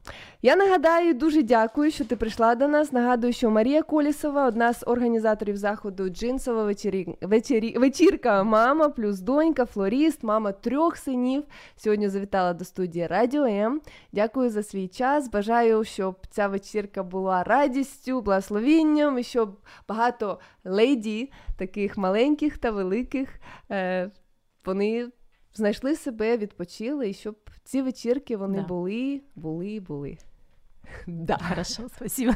Я нагадаю, дуже дякую, що ти прийшла до нас. Нагадую, що Марія Колісова, одна з організаторів заходу Джинсова вечері... Вечері... вечірка Мама плюс донька, флоріст, мама трьох синів. Сьогодні завітала до студії Радіо М. Дякую за свій час. Бажаю, щоб ця вечірка була радістю, благословінням і щоб багато леді, таких маленьких та великих. Е... Вони знайшли себе, відпочили, і щоб ці вечірки вони Да. були, були, були. Да. Хорошо, спасибо.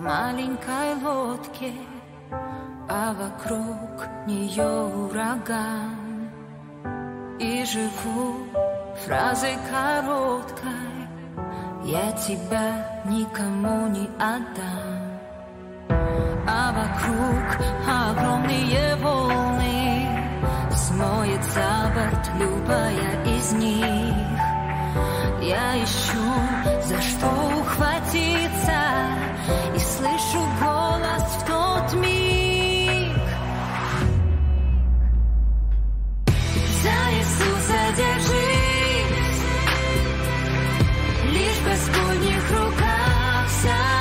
Маленькой лодке, а вокруг нее ураган. И живу фразой короткой, я тебя никому не отдам. А вокруг огромные волны, смоет за борт любая из них. Я ищу, за что ухватиться, и слышу голос в тот миг. За Иисуса держись, лишь в Господних руках вся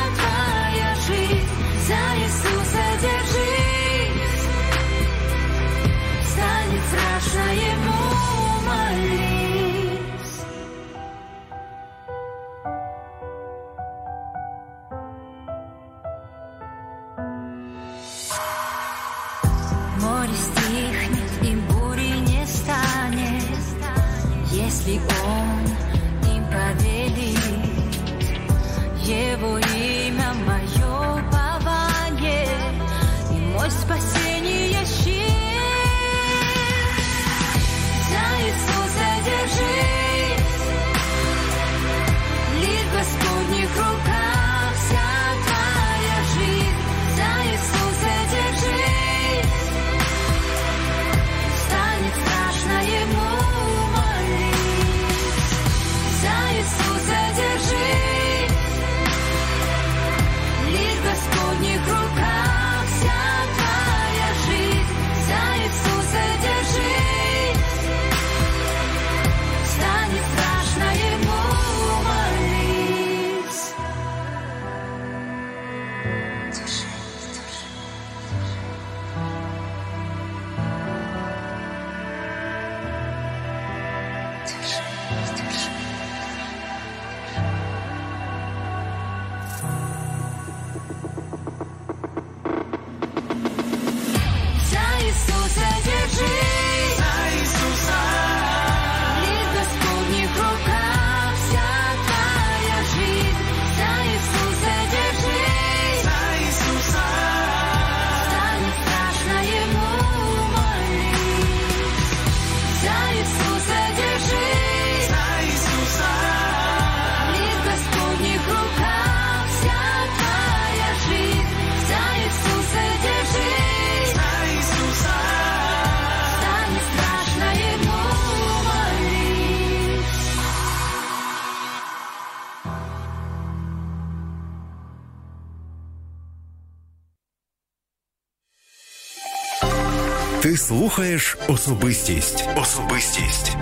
слухаєш особистість. Особистість.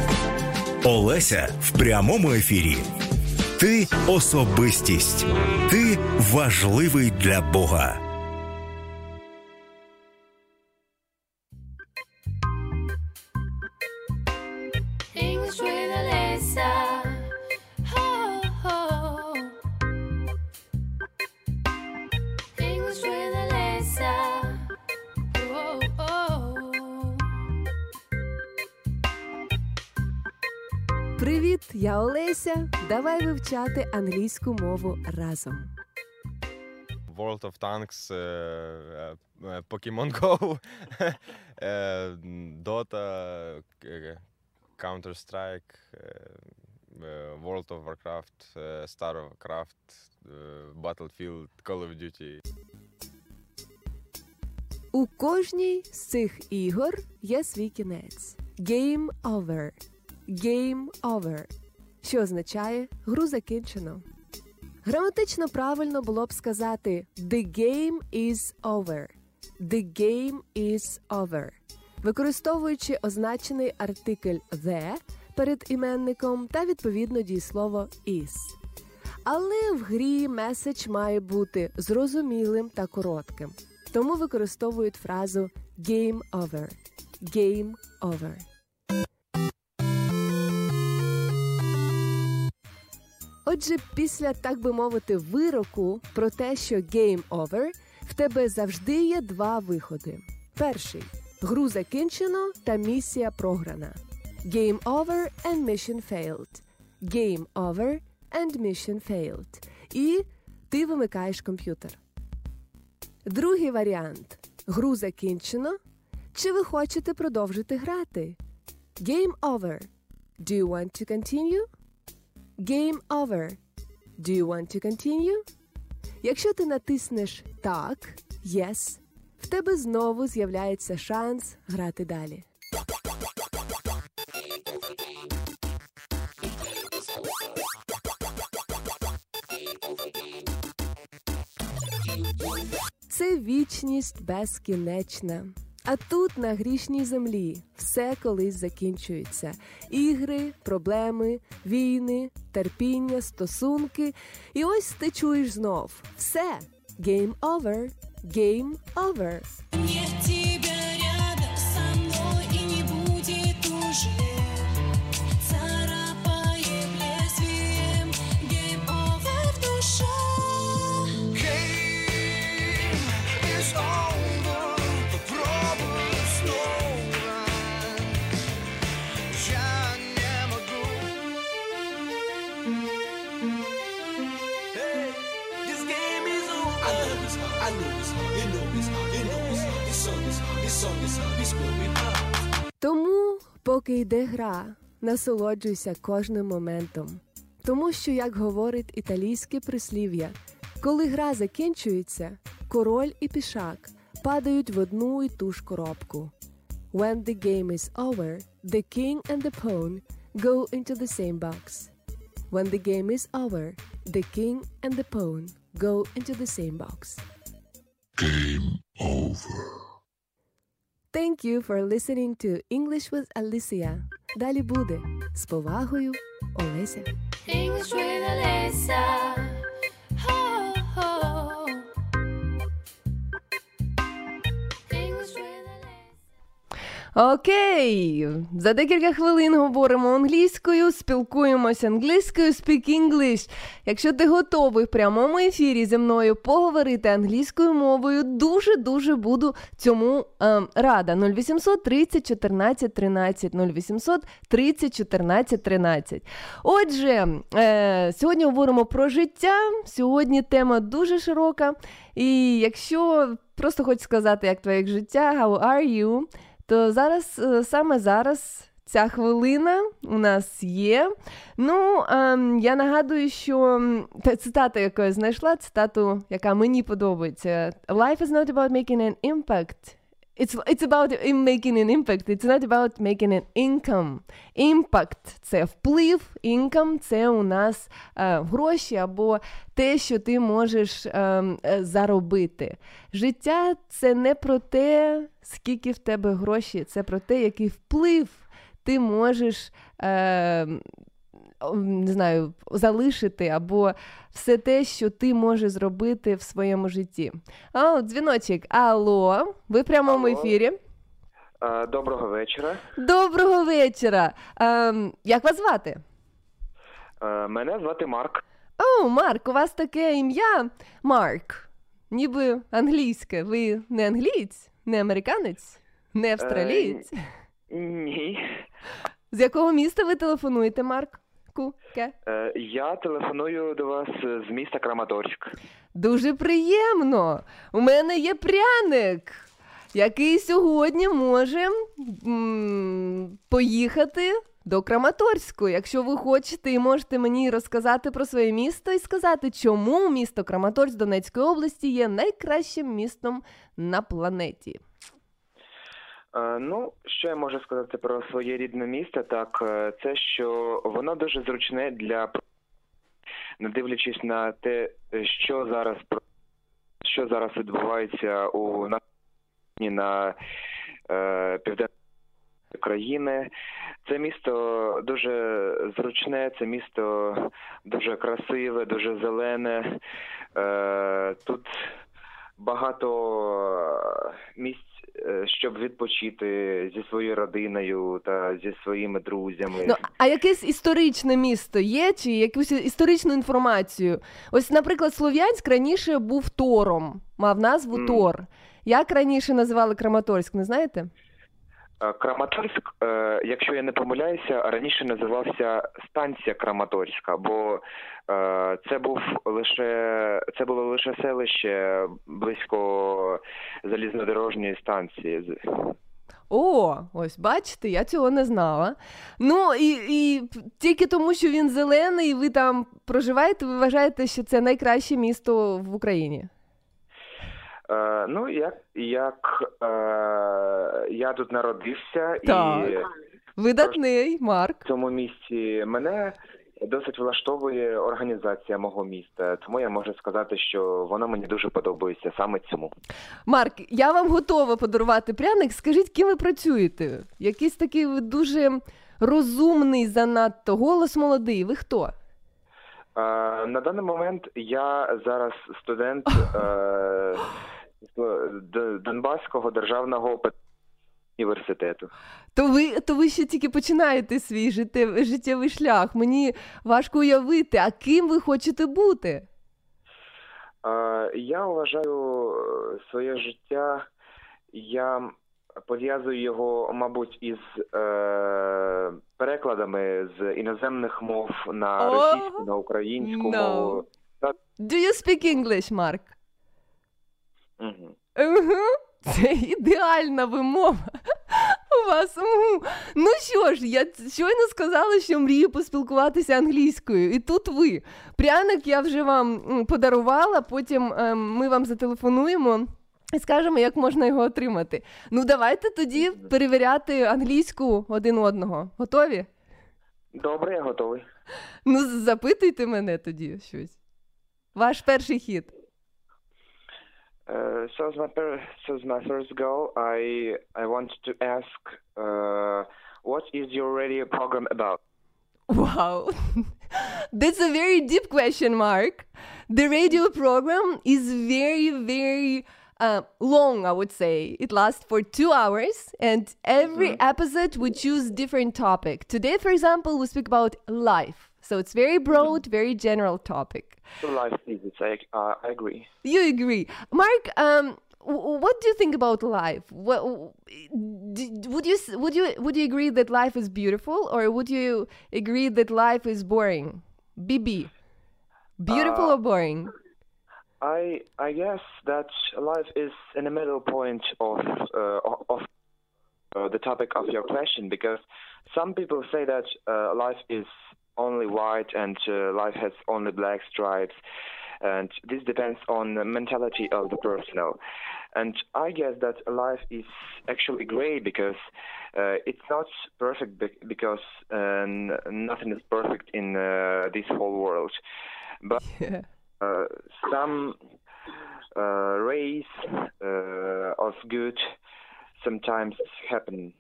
Олеся в прямому ефірі. Ти особистість. Ти важливий для Бога. Давай вивчати англійську мову разом. World of Tanks, е, е, е, Pokemon Go, е, Dota, е, Counter-Strike, е, е, World of Warcraft, е, StarCraft, е, Battlefield, Call of Duty. У кожній з цих ігор є свій кінець. Game over. Game over. Що означає гру закінчено. Граматично правильно було б сказати The game is over. The game is over. Використовуючи означений артикль the перед іменником та відповідно дієслово is. Але в грі меседж має бути зрозумілим та коротким. Тому використовують фразу game over. Game over. Отже, після, так би мовити, вироку про те, що game over, в тебе завжди є два виходи. Перший гру закінчено та місія програна. Game over and mission failed. Game over and mission failed. І ти вимикаєш комп'ютер. Другий варіант гру закінчено. Чи ви хочете продовжити грати? Game over. Do you want to continue? Game over. Do you want to continue? Якщо ти натиснеш так, yes, в тебе знову з'являється шанс грати далі. Це вічність безкінечна. А тут на грішній землі все колись закінчується: ігри, проблеми, війни, терпіння, стосунки. І ось ти чуєш знов все. Game over, game over. Поки йде гра, насолоджуйся кожним моментом. Тому що, як говорить італійське прислів'я, коли гра закінчується, король і пішак падають в одну і ту ж коробку. When the game is over, the king and the pawn go into the same box. When the game is over, the king and the pawn go into the same box. Thank you for listening to English with Alicia. Далі буде з повагою Олеся. English with Alyssa. Окей, за декілька хвилин говоримо англійською, спілкуємося англійською, speak English. Якщо ти готовий в прямому ефірі зі мною поговорити англійською мовою, дуже дуже буду цьому ем, рада. 0800 30 14 13 0800 30 14 13. Отже, е, сьогодні говоримо про життя. Сьогодні тема дуже широка. І якщо просто хочу сказати, як твоє життя, how are you? То зараз, е, саме зараз, ця хвилина у нас є. Ну, ем, я нагадую, що та цитата, яку я знайшла, цитату, яка мені подобається. Life is not about making an impact. It's, it's about making an impact. It's not about making an income. Impact – це вплив, income – це у нас е, гроші або те, що ти можеш ем, е, заробити. Життя це не про те, скільки в тебе гроші, це про те, який вплив ти можеш. Е, не знаю, залишити або все те, що ти можеш зробити в своєму житті. О, дзвіночок. Алло, ви в прямому Алло. ефірі. Е, Доброго вечора. Доброго вечора. Ем, як вас звати? Е, Мене звати Марк. О, Марк, у вас таке ім'я Марк. Ніби англійське. Ви не англієць, не американець, не австралієць. Ні. З якого міста ви телефонуєте, Марк? Ке? Е, Я телефоную до вас з міста Краматорськ. Дуже приємно. У мене є пряник, який сьогодні може м, поїхати до Краматорську. Якщо ви хочете і можете мені розказати про своє місто і сказати, чому місто Краматорськ Донецької області є найкращим містом на планеті. Е, Ну, що я можу сказати про своє рідне місто? Так, е, це що воно дуже зручне для не дивлячись на те, що зараз що зараз відбувається у на, на е, південній країни. Це місто дуже зручне, це місто дуже красиве, дуже зелене. Е, тут багато місць, щоб відпочити зі своєю родиною та зі своїми друзями. Ну, а якесь історичне місто є, чи якусь історичну інформацію? Ось, наприклад, Слов'янськ раніше був Тором, мав назву mm. Тор. Як раніше називали Краматорськ, не знаєте? Е, Краматорськ, е, якщо я не помиляюся, раніше називався станція Краматорська, бо е, це був лише це було лише селище близько залізнодорожньої станції. О, ось бачите, я цього не знала. Ну і, і тільки тому, що він зелений, ви там проживаєте, ви вважаєте, що це найкраще місто в Україні. Е, ну, як, як е, я тут народився Так. і Видатний Марк. в цьому місці мене досить влаштовує організація мого міста, тому я можу сказати, що воно мені дуже подобається саме цьому. Марк, я вам готова подарувати пряник. Скажіть, ким ви працюєте? Якийсь такий ви дуже розумний, занадто голос молодий. Ви хто? Е, на даний момент я зараз студент <laughs> е, Донбаського державного університету. То ви, то ви ще тільки починаєте свій життєвий, життєвий шлях. Мені важко уявити, а ким ви хочете бути? Е, Я вважаю е, своє життя, я пов'язую його, мабуть, із е, перекладами з іноземних мов на російську, на українську no. мову. Do you speak English, Марк? Угу. Це ідеальна вимова. У вас. Угу. Ну що ж, я щойно сказала, що мрію поспілкуватися англійською, і тут ви. Пряник я вже вам подарувала, потім ем, ми вам зателефонуємо. І скажемо, як можна його отримати. Ну, давайте тоді перевіряти англійську один одного. Готові? Добре, я готовий. Ну, запитуйте мене тоді щось. Ваш перший хід. Uh, so as my per- so as my first goal, I I want to ask, uh, what is your radio program about? Wow. <laughs> That's a very deep question, Mark. The radio program is very, very uh, long, I would say. It lasts for two hours, and every episode we choose different topic. Today, for example, we speak about life. So it's very broad, very general topic. So life physics. I uh, I agree. You agree, Mark? Um, what do you think about life? What, would you would you would you agree that life is beautiful, or would you agree that life is boring? BB, beautiful Uh, or boring? I I guess that life is in the middle point of uh, of uh, the topic of your question because some people say that uh, life is only white and uh, life has only black stripes, and this depends on the mentality of the personal. And I guess that life is actually gray because uh, it's not perfect bec- because uh, nothing is perfect in uh, this whole world. But <laughs> Yeah. uh, some uh, rays uh, of good sometimes happen.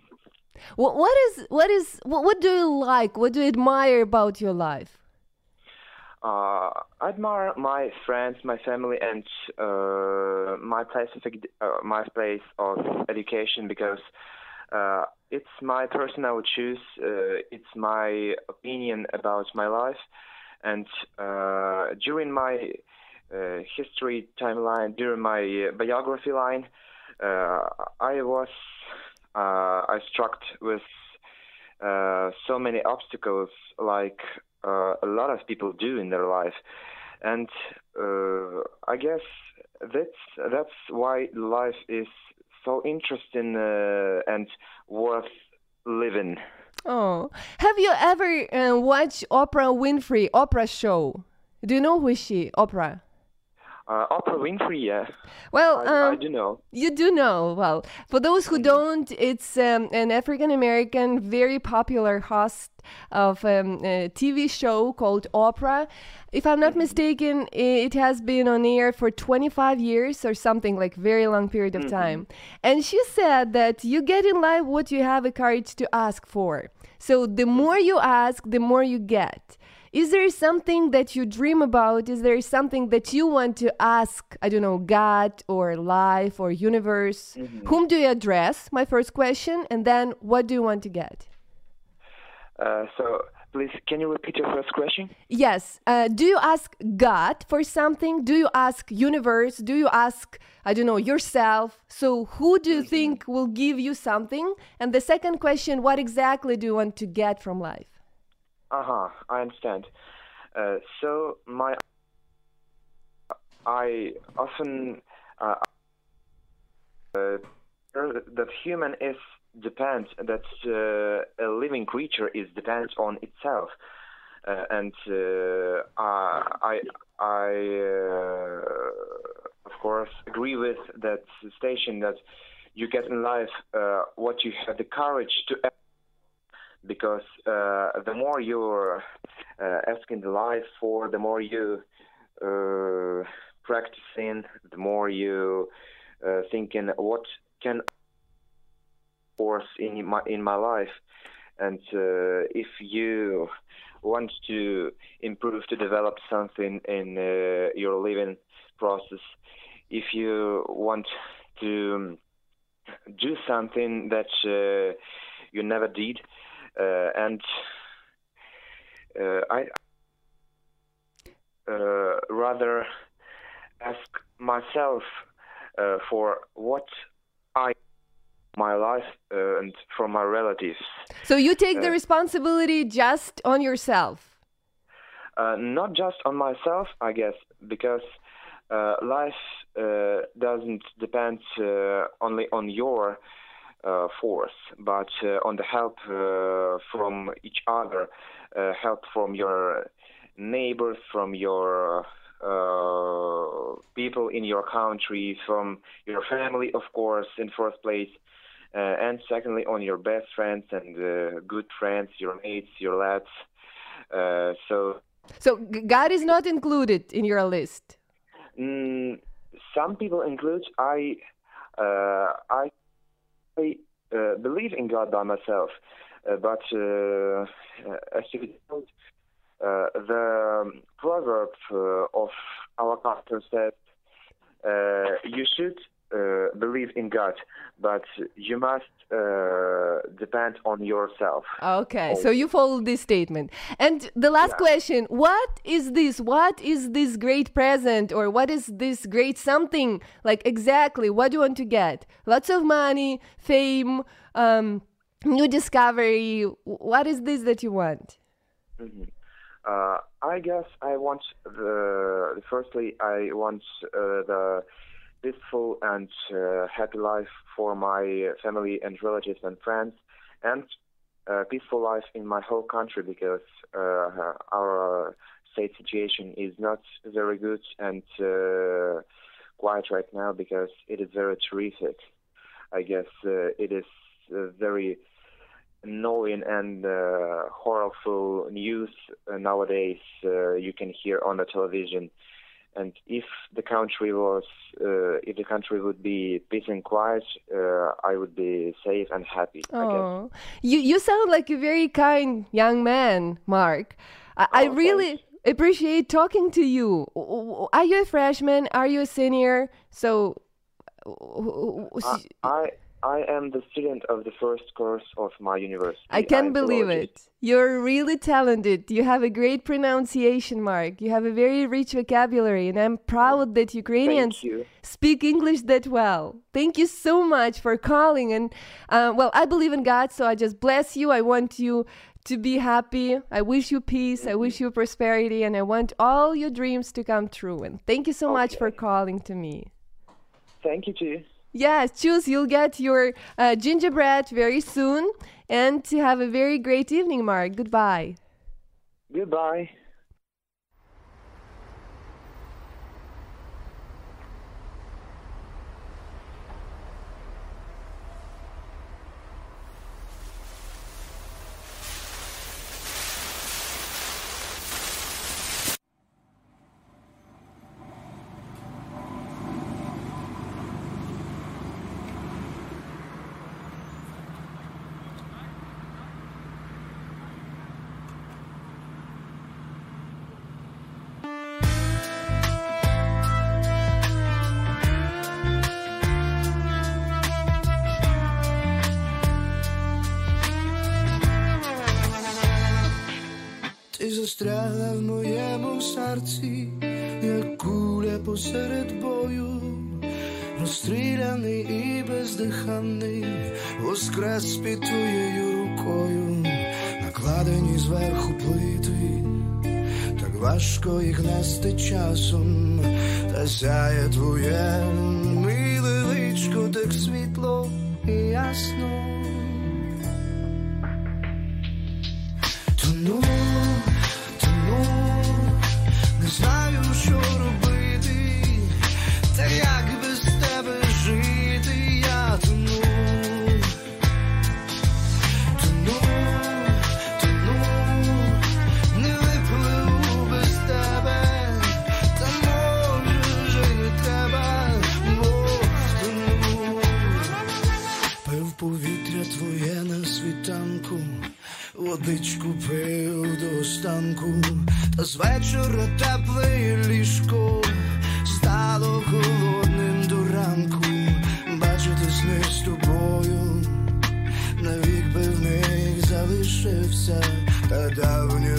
What what is what is what, what do you like? What do you admire about your life? Uh, I admire my friends, my family, and uh, my place of uh, my place of education because uh, it's my personal choice. Uh, it's my opinion about my life, and uh, during my history timeline, during my biography line, I was I struck with uh, so many obstacles like uh, a lot of people do in their life, and uh, I guess that's that's why life is so interesting uh, and worth living. Oh, have you ever uh, watched Oprah Winfrey Oprah show? Do you know who is she? Oprah. Uh, Oprah Winfrey, yeah, Well, I, I um, do know. You do know. Well, for those who don't, it's um, an African American, very popular host of um, a TV show called Oprah. If I'm not mistaken, it has been on air for 25 years or something like very long period of time. And she said that you get in life what you have a courage to ask for. So the more you ask, the more you get. Is there something that you dream about? Is there something that you want to ask, I don't know, God or life or universe? Whom do you address? My first question. And then what do you want to get? Uh, so Please, can you repeat your first question? Yes. Uh, do you ask God for something? Do you ask universe? Do you ask I don't know yourself? So who do you think will give you something? And the second question, what exactly do you want to get from life? Uh huh. I understand. Uh, so my, I often uh, uh, that human is depends that uh, a living creature is depends on itself, uh, and uh, I I uh, of course agree with that station that you get in life what you have the courage to because uh, the more you're uh, asking the life for, the more you uh, practicing, the more you uh, thinking what can force in my in my life, and uh, if you want to improve to develop something in uh, your living process, if you want to do something that uh, you never did, and uh, I uh, rather ask myself uh, for what I my life uh, and from my relatives. So you take the Uh, responsibility just on yourself. Uh, not just on myself, I guess, because uh, life uh, doesn't depend uh, only on your uh, force, but uh, on the help uh, from each other, uh, help from your neighbors, from your uh, people in your country, from your family, of course, in first place, uh, and secondly, on your best friends and uh, good friends, your mates, your lads. Uh, so So God is not included in your list. Mm, some people include I uh, I, I uh, believe in God by myself, uh, but uh, as you know, the proverb of our culture says you should uh, believe in God, but you must uh, depend on yourself. Okay, Oh. so you follow this statement. And the last Yeah. question What is this? What is this great present? Or what is this great something? Like, exactly, what do you want to get? Lots of money, fame, um, new discovery. What is this that you want? Mhm. Uh, I guess I want the firstly I want uh, the peaceful and uh, happy life for my family and relatives and friends, and uh, peaceful life in my whole country because uh, our state situation is not very good and uh, quiet right now because it is very terrific. I guess uh, it is very annoying and horrible news nowadays you can hear on the television. And if the country was, uh, if the country would be peace and quiet, uh, I would be safe and happy. Oh, you you sound like a very kind young man, Mark. I, I Oh, really appreciate talking to you. Are you a freshman? Are you a senior? So, I, I I am the student of the first course of my university. I can't believe it. You're really talented. You have a great pronunciation, Mark. You have a very rich vocabulary, and I'm proud that Ukrainians speak English that well. Thank you so much for calling. And uh, well, I believe in God, so I just bless you. I want you to be happy. I wish you peace. I wish you prosperity, and I want all your dreams to come true. And thank you so much for calling to me. Thank you too. Yes, choose. You'll get your uh, gingerbread very soon. And to have a very great evening, Mark. Goodbye. Goodbye. Серці, як куля посеред бою, розстріляний і бездиханий, воскрес під твоєю рукою, накладені зверху плити, так важко їх нести часом, та сяє твоє миле личко, так світло і ясно. Твоє на світанку, водичку пив до останку, та з вечора тепле ліжко стало холодним до ранку, бачити сни з тобою, навік би в них залишився, та давнє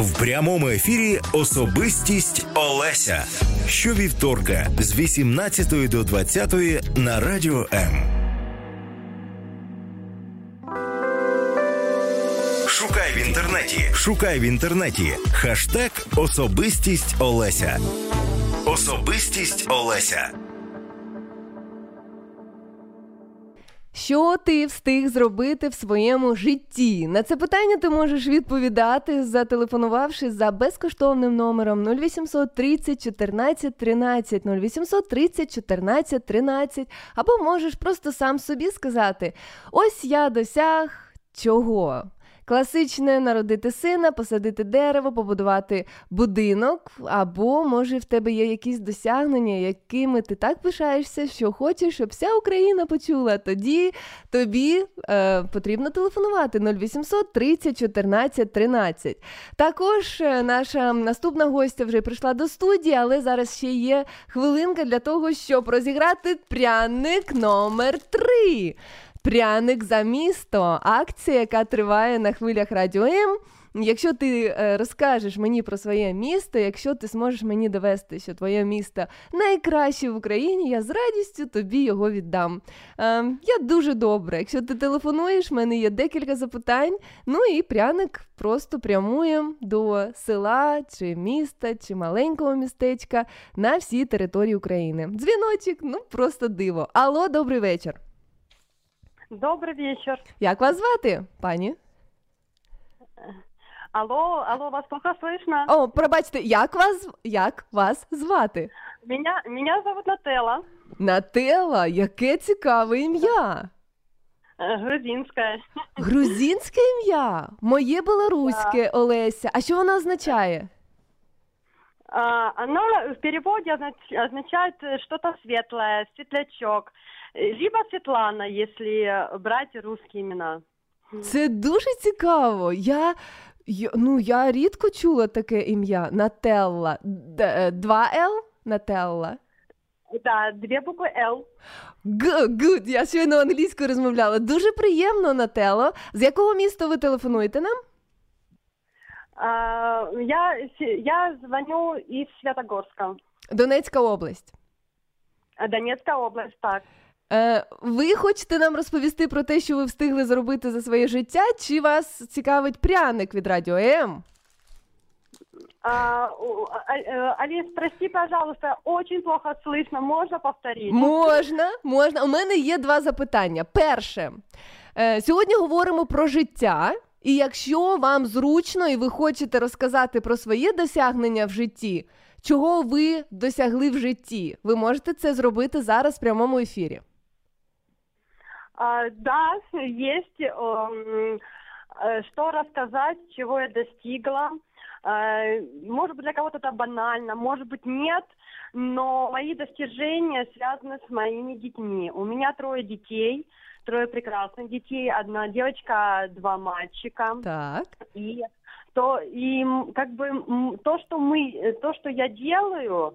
В прямому ефірі особистість Олеся. Щовівторка з 18 до 20 на радіо М. Шукай в інтернеті. Шукай в інтернеті. Хаштег Особистість Олеся. Особистість Олеся. Що ти встиг зробити в своєму житті? На це питання ти можеш відповідати, зателефонувавши за безкоштовним номером 0800 30 14 13 0800 30 14 13 або можеш просто сам собі сказати: ось я досяг чого. Класичне народити сина, посадити дерево, побудувати будинок, або може в тебе є якісь досягнення, якими ти так пишаєшся, що хочеш, щоб вся Україна почула. Тоді тобі е, потрібно телефонувати 0800 30 14 13. Також е, наша наступна гостя вже прийшла до студії, але зараз ще є хвилинка для того, щоб розіграти пряник номер 3. Пряник за місто. Акція, яка триває на хвилях Радіо М. Якщо ти е, розкажеш мені про своє місто, якщо ти зможеш мені довести, що твоє місто найкраще в Україні, я з радістю тобі його віддам. Е, я дуже добре. Якщо ти телефонуєш, в мене є декілька запитань. Ну і пряник просто прямує до села чи міста, чи маленького містечка на всій території України. Дзвіночок, ну просто диво. Алло, добрий вечір. Добрый вечер. Як вас звати, пані? Алло, алло, вас плохо слышно? О, пробачте, як вас як вас звати? Меня, меня зовут Нателла, Нателла, яке цікаве ім'я. э, грузинская. Грузинське ім'я. Моє білоруське Олеся. А що воно означає? А, Она в переводе означ- означает э, что-то светлое, светлячок. Э, Либо Светлана, если э, брать русские имена. Це дуже цікаво. Я, я ну я рідко чула таке ім'я. Нателла. Д- е, Два Л? Нателла. Да, две буквы Л. Г, гуд, я щойно англійською розмовляла. Дуже приємно, Нателло. З якого міста ви телефонуєте нам? А, Я, се- я звоню из Святогорска, Донецька область. А, Донецкая область, так. Е, ви хочете нам розповісти про те, що ви встигли зробити за своє життя, чи вас цікавить пряник від Радіо М? А, у- э, Алис, прости, пожалуйста, очень плохо слышно. Можно повторить? Можна, можна. У мене є два запитання. Перше, е, сьогодні говоримо про життя. І якщо вам зручно і ви хочете розказати про своє досягнення в житті, чого ви досягли в житті, ви можете це зробити зараз в прямому ефірі. А, да, есть эм, э, что рассказать, чего я достигла. Э, Может быть, для кого-то это банально, может быть, нет, но мои достижения связаны с моими детьми. У меня трое детей, трое прекрасных детей, одна девочка, два мальчика. Так. И то и как бы то, что мы, то, что я делаю,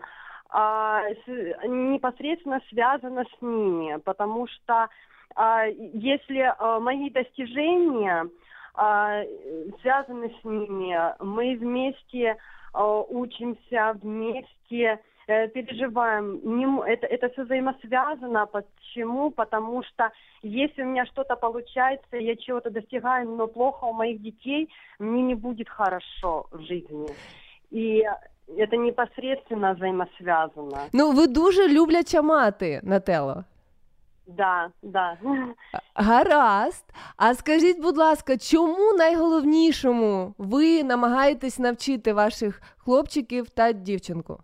а, с- непосредственно связано с ними, потому что если а, мои достижения а, связаны с ними, мы вместе а, учимся, вместе э, переживаем. Не м- это, это все взаимосвязано. Почему? Потому что если у меня что-то получается, я чего-то достигаю, но плохо у моих детей, мне не будет хорошо в жизни. И это непосредственно взаимосвязано. Ну, ви дуже любляча мати, Натело. Да, да. Гаразд. А скажіть, будь ласка, чому найголовнішому ви намагаєтесь навчити ваших хлопчиків та дівчинку?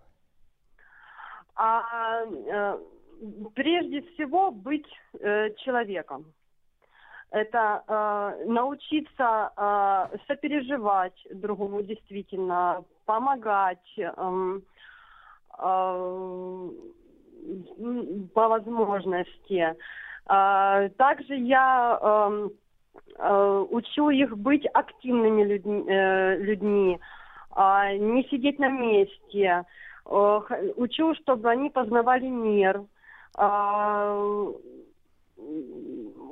А, э, прежде всего быть э, человеком. Это э, научиться э, сопереживать другому действительно, помогать эм, э, м, по возможности. А, Также я эм, э, учу их быть активными людьми, э, а, не сидеть на месте. Э, Учу, чтобы они познавали мир, а,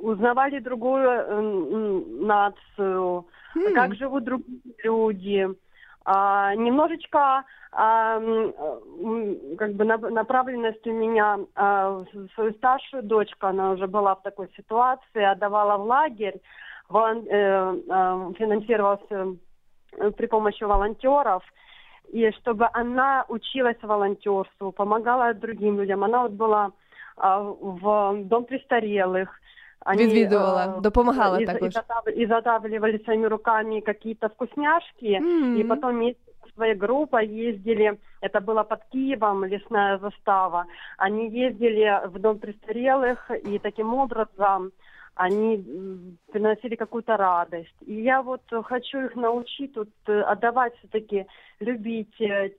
узнавали другую нацию, Хм. как живут другие люди. А, немножечко а, как бы нап- направленность у меня а, свою старшую дочку, она уже была в такой ситуации, отдавала в лагерь, э, э, финансировался э, при помощи волонтеров, и чтобы она училась волонтерству, помогала другим людям. Она вот была а, в дом престарелых. Они, Відвідувала, э, допомагала и, також. и, затав- и своими руками какие-то вкусняшки, М. и потом вместе со своей группой ездили, это было под Киевом, лесная застава, они ездили в дом престарелых, и таким образом они приносили какую-то радость. И я вот хочу их научить тут э, отдавать все-таки, любить, э,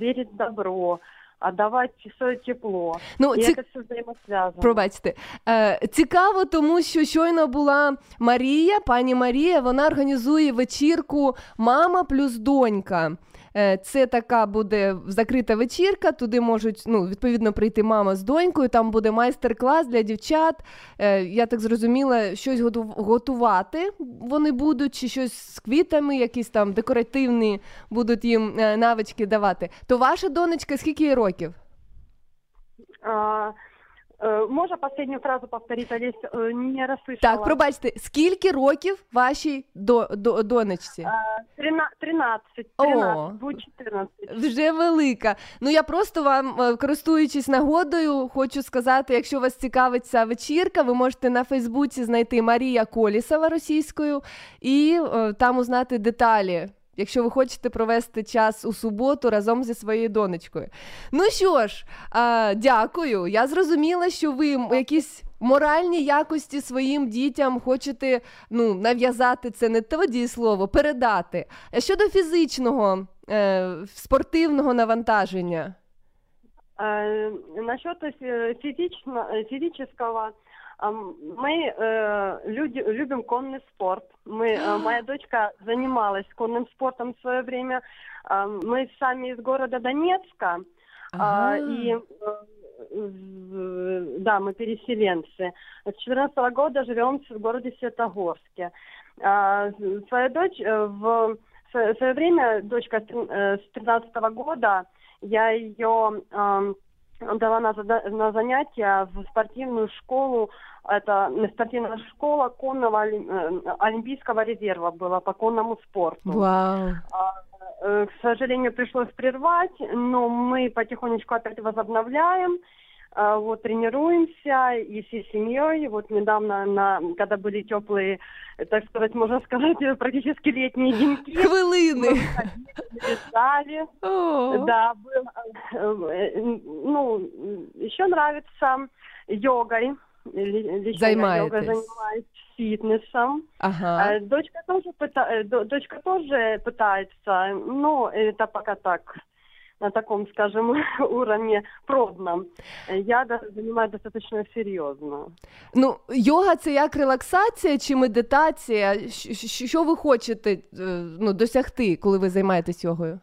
верить в добро, отдавать свое тепло. Ну, І ці- це все взаємосв'язано. Пробачте. Е, цікаво, тому що щойно була Марія, пані Марія, вона організує вечірку Мама плюс донька. Е, Це така буде закрита вечірка. Туди можуть ну, відповідно прийти мама з донькою. Там буде майстер-клас для дівчат. Е, Я так зрозуміла, щось готу- готувати вони будуть, чи щось з квітами, якісь там декоративні будуть їм е, навички давати. То ваша донечка скільки років? А, э, можно последнюю фразу повторить, Олесь, Э, не расслышала. Так, пробачте, скільки років вашій до, до, донечці? А, трина- 13, О. 13, будет 14. Вже велика. Ну я просто вам, е, користуючись нагодою, хочу сказати, якщо вас цікавить ця вечірка, ви можете на Фейсбуці знайти Марія Колісова російською і е, там узнати деталі. Якщо ви хочете провести час у суботу разом зі своєю донечкою. Ну що ж, а, дякую. Я зрозуміла, що ви м- якісь моральні якості своїм дітям хочете ну, нав'язати це не то дієслово, передати. А щодо фізичного, е, спортивного навантаження. Э, Насчет э, физично- э, физического, ам, мы э, люди, любим конный спорт. Мы, э, <gasps> моя дочка занималась конным спортом в свое время. Ам, Мы сами из города Донецка. А, Ага. и э, да, мы переселенцы. С 14 года живем в городе Светогорске. А, с- Свою дочь э, в свое время, дочка с э, с 13 года, я ее ам, дала на, на занятия в спортивную школу. Это э, спортивная школа конного э, олимпийского резерва была по конному спорту. Вау. Э, К сожалению, пришлось прервать, но мы потихонечку опять возобновляем. А, Вот тренируемся и всей семьей. Вот недавно, на, когда были теплые, э, так сказать, можно сказать, э, <laughs> практически летние деньки, Хвилини. летали. О. Да, был, э, э, ну, еще нравится йогой. Ли- Лично я йогой Займаетесь. занимаюсь фитнесом. Ага. А, Дочка тоже, пыта- э, до- дочка тоже пытается, но это пока так, на таком, скажем, <laughs> уровне пробном. Э, Я даже занимаюсь достаточно серьезно. Ну, йога це як релаксація чи медитація? Щ- щ- Що ви хочете е, ну, досягти, коли ви займаєтесь йогою?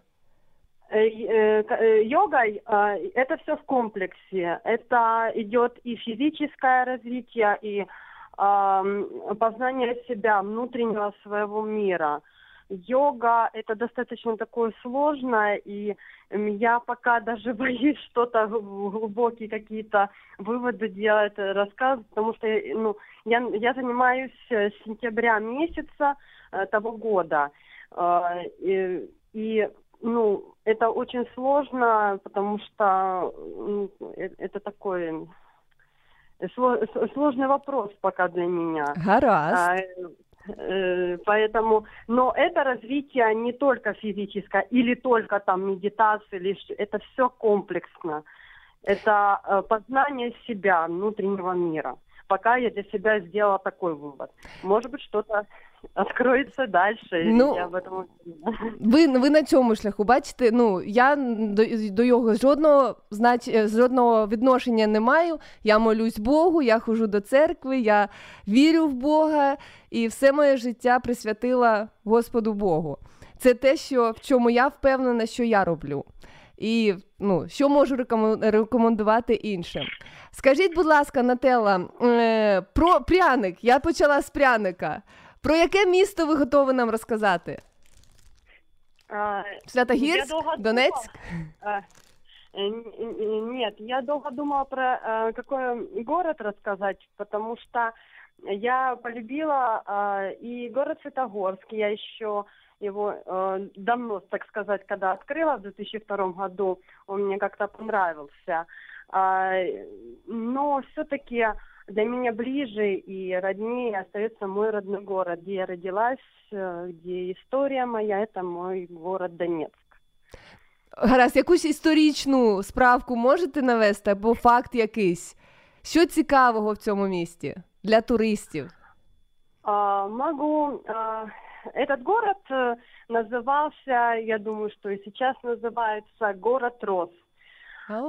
Э, э, к- э, Йогой э, это все в комплексе. Это идет и физическое развитие, и ам, познание себя, внутреннего своего мира. Йога это достаточно такое сложное, и я пока даже <laughs> боюсь что-то гл- глубокие какие-то выводы делать, э, рассказывать, потому что э, ну, я, я занимаюсь э, с сентября месяца того года. И, и, ну, это очень сложно, потому что э- это такой сложный вопрос пока для меня. Гаразд. Э, Поэтому, но это развитие не только физическое или только там медитация, или ш- это все комплексно. Это э, познание себя, внутреннего мира. Пока я для себя сделала такой вывод. Может быть, что-то откроется дальше. и Ну, я об этом. Ви, ви на цьому шляху, бачите, ну я до, до його жодного знач, е, жодного відношення не маю. Я молюсь Богу, я ходжу до церкви, я вірю в Бога і все моє життя присвятила Господу Богу. Це те, що в чому я впевнена, що я роблю. І ну, що можу рекомендувати іншим. Скажіть, будь ласка, Нателла, е, про пряник. Я почала з пряника. Про яке місто ви готові нам розказати? А, Святогірськ? Я долго Донецьк? думала, э, н- н- Нет, я долго думала про э, какой город рассказать, потому что я полюбила э, и город Светогорск, я еще его э, давно, так сказать, когда открыла в 2002 году, он мне как-то понравился. А, но все-таки для меня ближе и роднее остается мой родной город, где я родилась, э, где история моя, это мой город Донецк. Гаразд, якусь історичну справку можете навести або факт якийсь? Що цікавого в цьому місті для туристів? А, могу. а, этот город э, назывался, я думаю, что и сейчас называется город Рос.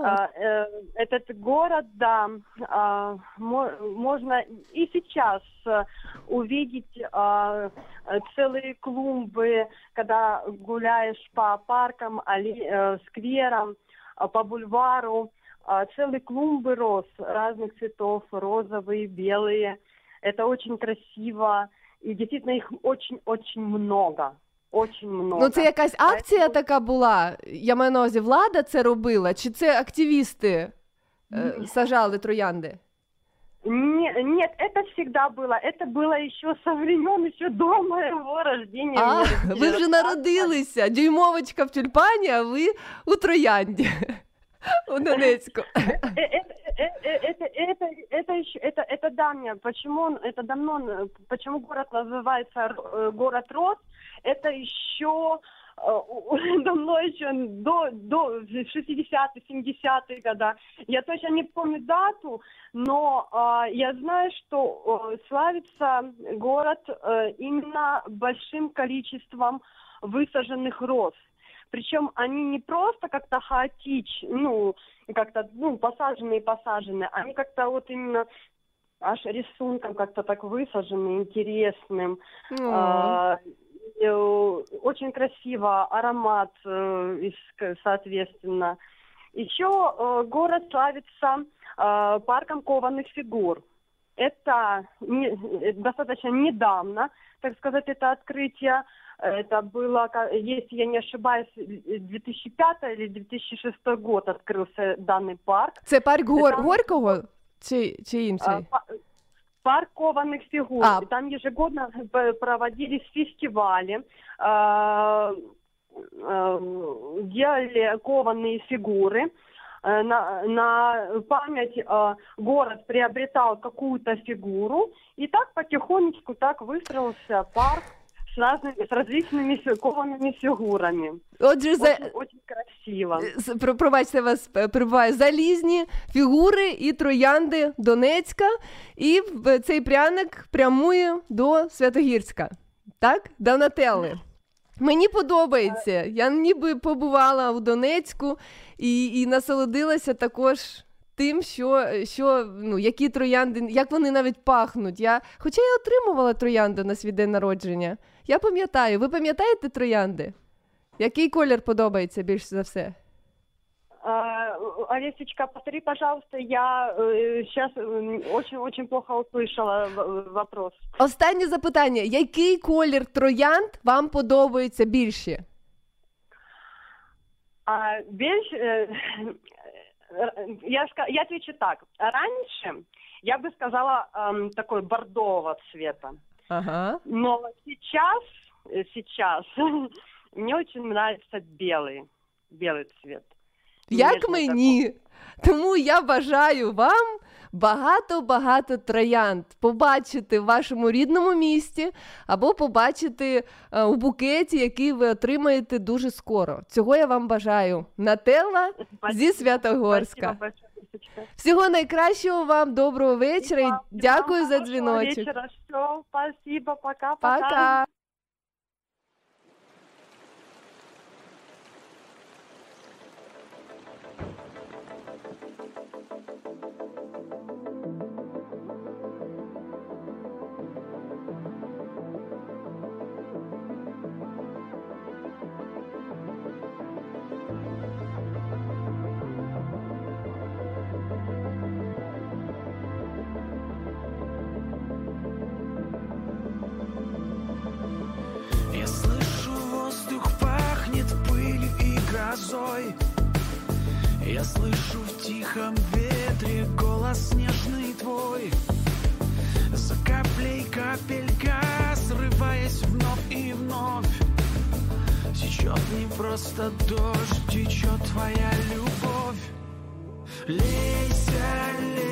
А, э, этот город, да, а, мо- можно и сейчас э, увидеть а, э, целые клумбы, когда гуляешь по паркам, скверам, по бульвару, целые клумбы роз разных цветов, розовые, белые. Это очень красиво, и действительно их очень-очень много. Очень много. ну це якась акція Поэтому- така була. Я маю на увазі, влада це робила, чи це активісти е, сажали троянди? Не- нет, это всегда было. Это было еще со времен, еще до моего рождения. А, Мне родители ви вже рассказывали. народилися. Дюймовочка в тюльпані, а ви у троянді. <laughs> У Донецьку. Э, э, это, это, это, еще, это, это давнее. Почему это давно, э, почему город называется город Рос? Это еще <laughs> давно еще до, до 60-х, 70-х года. Я точно не помню дату, но э, я знаю, что э, славится город э, именно большим количеством высаженных роз. Причем они не просто как-то хаотично, ну, как-то, ну, посаженные посаженные, они как-то вот именно аж рисунком как-то так высажены, интересным. О. А, э, очень красиво, аромат, э, соответственно. Еще э, город славится парком кованых фигур. Это не- э, достаточно недавно, так сказать, это открытие. Это было, ка- если я не ошибаюсь, 2005 или 2006 год открылся данный парк. Це парк Гор... Там- Горького чи, чи А, інший? па- Парк кованых фигур. А. И Там ежегодно п- проводились фестивали, а, а, делали кованые фигуры. э, на, на память э, город приобретал какую-то фигуру, и так потихонечку так выстроился парк с разными, с различными фи- коваными фигурами. Отже, за... Очень, очень красиво. С- про- Пробачте вас е, перебуваю. Залізні фігури і троянди Донецька, і в- цей пряник прямує до Святогірська. Так? До Нателли. Мені подобається. Я ніби побувала у Донецьку і, і насолодилася також тим, що, що ну, які троянди, як вони навіть пахнуть. Я, хоча я отримувала троянди на свій день народження. Я пам'ятаю, ви пам'ятаєте троянди? Який колір подобається більше за все? А, Олесечка, повтори, пожалуйста, я сейчас очень-очень плохо услышала в- вопрос. Останнє запитання: який колір троянд вам подобається більше? А, вещь, э, э, я, ска- я отвечу так. Раньше я бы сказала эм, такой бордового цвета. Ага. Но сейчас, э, сейчас <laughs> мне очень нравится белый, белый цвет. Як мені? Тому я бажаю вам багато-багато троянд побачити в вашому рідному місті або побачити е, у букеті, який ви отримаєте дуже скоро. Цього я вам бажаю. Нателла зі Святогорська. Всього найкращого вам, доброго вечора і дякую вам за дзвіночок. вечера. Всё, спасибо, пока-пока. Течет не просто дождь, течет твоя любовь. Лейся, лейся,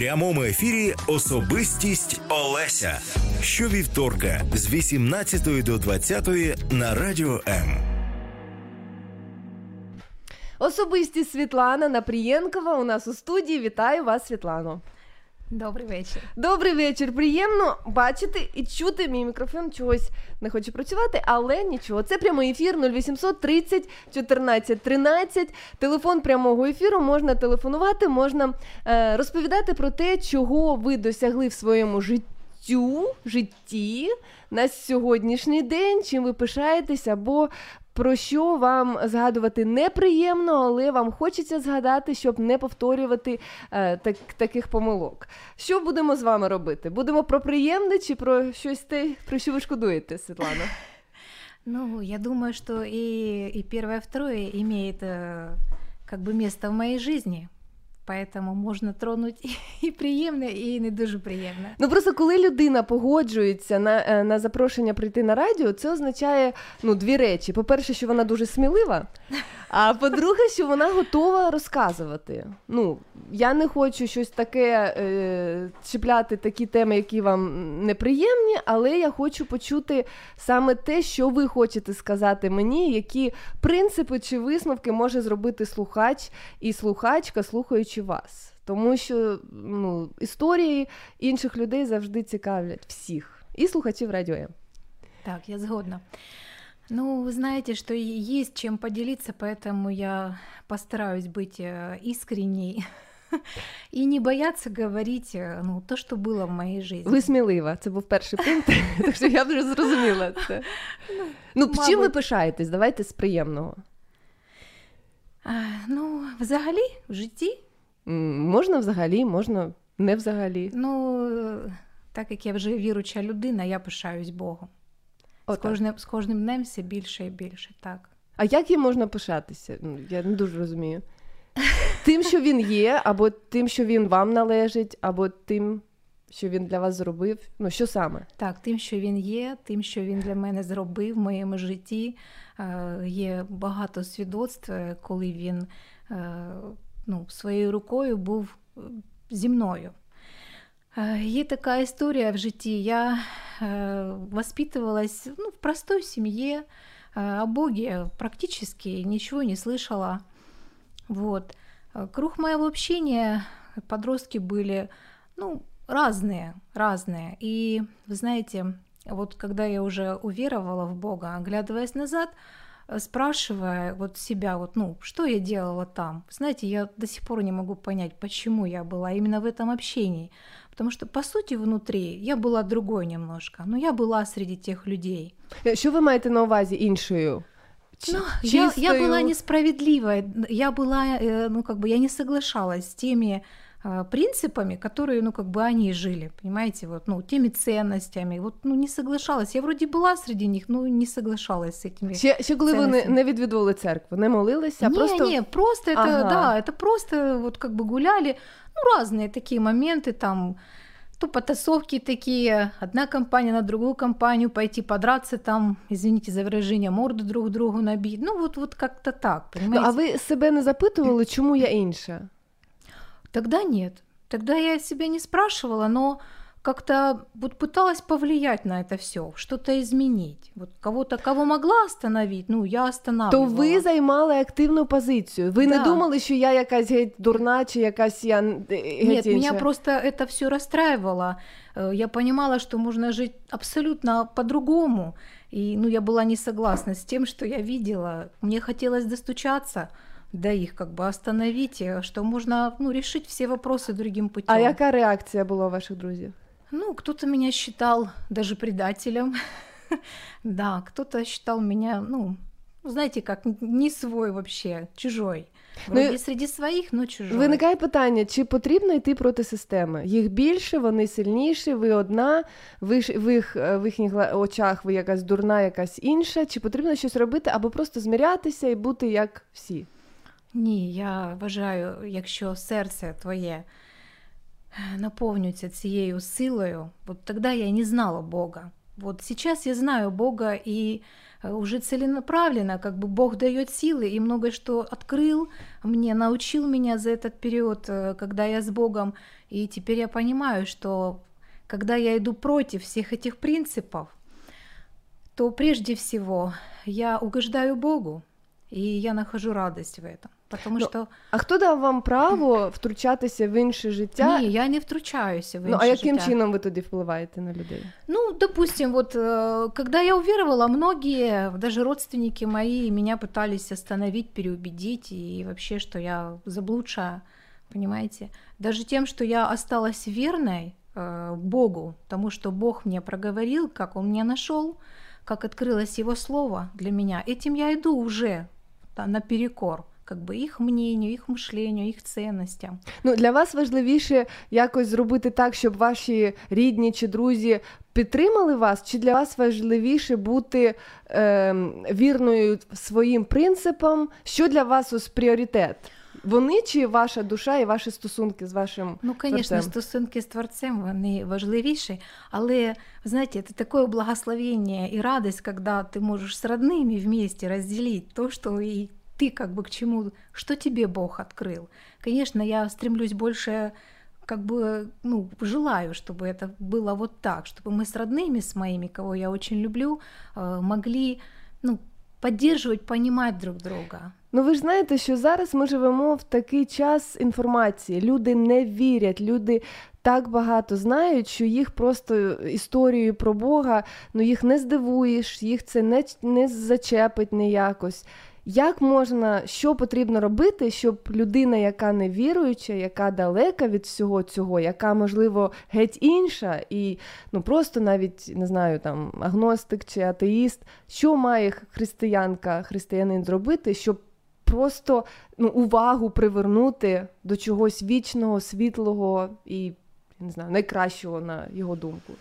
прямому ефірі особистість Олеся. Щовівторка з 18 до 20 на радіо М. Особистість Світлана Напрієнкова у нас у студії. Вітаю вас, Світлано. Добрий вечір. Добрий вечір. Приємно бачити і чути. Мій мікрофон чогось не хочу працювати, але нічого. Це прямий ефір 0800 30 14 13. Телефон прямого ефіру. Можна телефонувати, можна е, розповідати про те, чого ви досягли в своєму життю, житті на сьогоднішній день, чим ви пишаєтесь, або про що вам згадувати неприємно, але вам хочеться згадати, щоб не повторювати е, так, таких помилок. Що будемо з вами робити? Будемо про приємне чи про щось те, про що ви шкодуєте, Світлана? <laughs> Ну, я думаю, что и, и первое, и второе имеет э, как бы в моей жизни. Поэтому можна тронуть і приємне, і не дуже приємне. Ну просто коли людина погоджується на, е, на запрошення прийти на радіо, це означає ну, дві речі: по-перше, що вона дуже смілива, а по-друге, що вона готова розказувати. Ну, я не хочу щось таке е, чіпляти такі теми, які вам неприємні, але я хочу почути саме те, що ви хочете сказати мені, які принципи чи висновки може зробити слухач і слухачка, слухаючи вас. Тому що ну, історії інших людей завжди цікавлять всіх. І слухачів радіо. М. Так, я згодна. Ну, вы знаете, что и есть чем поделиться, поэтому я постараюсь быть э, искренней и <laughs> не бояться говорить э, ну, то, что было в моей жизни. Ви смілива, це був перший пункт, <laughs> так що я вже зрозуміла це. Ну, чим ви мабуть. пишаєтесь? Давайте з приємного. А, Ну, взагалі, в житті, М, Можна взагалі, можна не взагалі. ну, так як я вже віруча людина, я пишаюсь Богом. З кожним, з кожним днем все більше і більше, так. А як їм можна пишатися? Ну, Я не дуже розумію. Тим, що він є, або тим, що він вам належить, або тим, що він для вас зробив. Ну, що саме? Так, тим, що він є, тим, що він для мене зробив в моєму житті. Е, Є багато свідоцтв, е, коли він е, ну, своєю рукою був е, зі мною. Е, Є така історія в житті. Я е, воспитывалась ну, в простой семье, э, о Боге практически ничего не слышала. Вот. Э, Круг моего общения подростки были, ну, разные, разные. И, вы знаете, вот когда я уже уверовала в Бога, оглядываясь назад, э, спрашивая вот себя, вот, ну, что я делала там, знаете, я до сих пор не могу понять, почему я была именно в этом общении. Потому что, по сути, внутри я была другой немножко, но я была среди тех людей. Е, Що ви маєте на увазі іншою? Ч- Ну, я, я чистою? была несправедливой, я была, э, ну, как бы, я не соглашалась с теми э, принципами, которые, ну, как бы они жили, понимаете, вот, ну, теми ценностями, вот, ну, не соглашалась. Я вроде была среди них, но не соглашалась с этими. Ще, ще коли ви не, цінностями. не відвідували церкву, не молилися, а не, просто не, просто это, Ага. да, это просто вот как бы гуляли, ну, разные такие моменты, там, то потасовки такие, одна компания на другую компанию, пойти подраться там, извините за выражение, морду друг другу набить, ну, вот, вот как-то так, ну, понимаете? а ви себе не запитували, чому я інша? Тогда нет, тогда я себя не спрашивала, но как-то вот пыталась повлиять на это все, что-то изменить. Вот кого-то, кого могла остановить, ну, я То останавливала. ви займали активну позицію. Ви не Да. думали, що я якась геть дурна, чи якась я геть Нет, меня інша? просто это все расстраивало. Э, Я понимала, что можно жить абсолютно по-другому. И ну, я была не согласна с тем, что я видела. Мне хотелось достучаться до их, как бы остановить, э, что можно ну, решить все вопросы другим путем. А яка реакція була у ваших друзів? Ну, кто-то меня считал даже предателем. <laughs> да, кто-то считал меня, ну, знаете, как не свой вообще, чужой. Ну, Вроде среди своих, но чужой. Виникає питання, чи потрібно йти проти системи? Їх більше, вони сильніші, ви одна, ви, ж- в, їх, е, в їхніх гла- очах ви якась дурна, якась інша. Чи потрібно щось робити, або просто змірятися і бути як всі? Ні, я вважаю, якщо серце твоє е, наповнюється цією силою, от тоді я не знала Бога. Вот сейчас я знаю Бога и э, уже целенаправленно, как бы Бог дает силы и многое что открыл мне, научил меня за этот период, э, когда я с Богом, и теперь я понимаю, что когда я иду против всех этих принципов, то прежде всего я угождаю Богу, и я нахожу радость в этом. Потому Ну, що А хто дав вам право втручатися в інше життя? ні, я не втручаюся в ну, інше а яким життя. чином ви тоді впливаєте на людей? Ну, допустим, вот э, когда я уверовала, многие, даже родственники мои, меня пытались остановить, переубедить, и вообще, что я заблудшая, понимаете? Даже тем, что я осталась верной э, Богу, тому, что Бог мне проговорил, как Он меня нашел, как открылось Его Слово для меня, этим я иду уже да, наперекор как бы их мнению, их мышлению, их ценностям. Ну, для вас важливіше якось зробити так, щоб ваші рідні чи друзі підтримали вас, чи для вас важливіше бути е, вірною своїм принципам? Що для вас ось пріоритет? Вони чи ваша душа і ваші стосунки з вашим Ну, конечно, творцем? стосунки з творцем вони важливіші, але знаете, это такое благословение и радость, когда ты можешь с родными вместе разделить то, что и ты как бы к чему, что тебе Бог открыл. Конечно, я стремлюсь больше как бы, ну, желаю, чтобы это было вот так, чтобы мы с родными, с моими, кого я очень люблю, э, могли, ну, поддерживать, понимать друг друга. Ну ви ж знаєте, що зараз ми живемо в такий час інформації. Люди не вірять, люди так багато знають, що їх просто історією про Бога, ну їх не здивуєш, їх це не, не зачепить ніякось. Як можна, що потрібно робити, щоб людина, яка не віруюча, яка далека від всього цього, яка, можливо, геть інша, і ну просто навіть не знаю, там агностик чи атеїст, що має християнка, християнин зробити, щоб просто ну, увагу привернути до чогось вічного, світлого і не знаю, найкращого на його думку.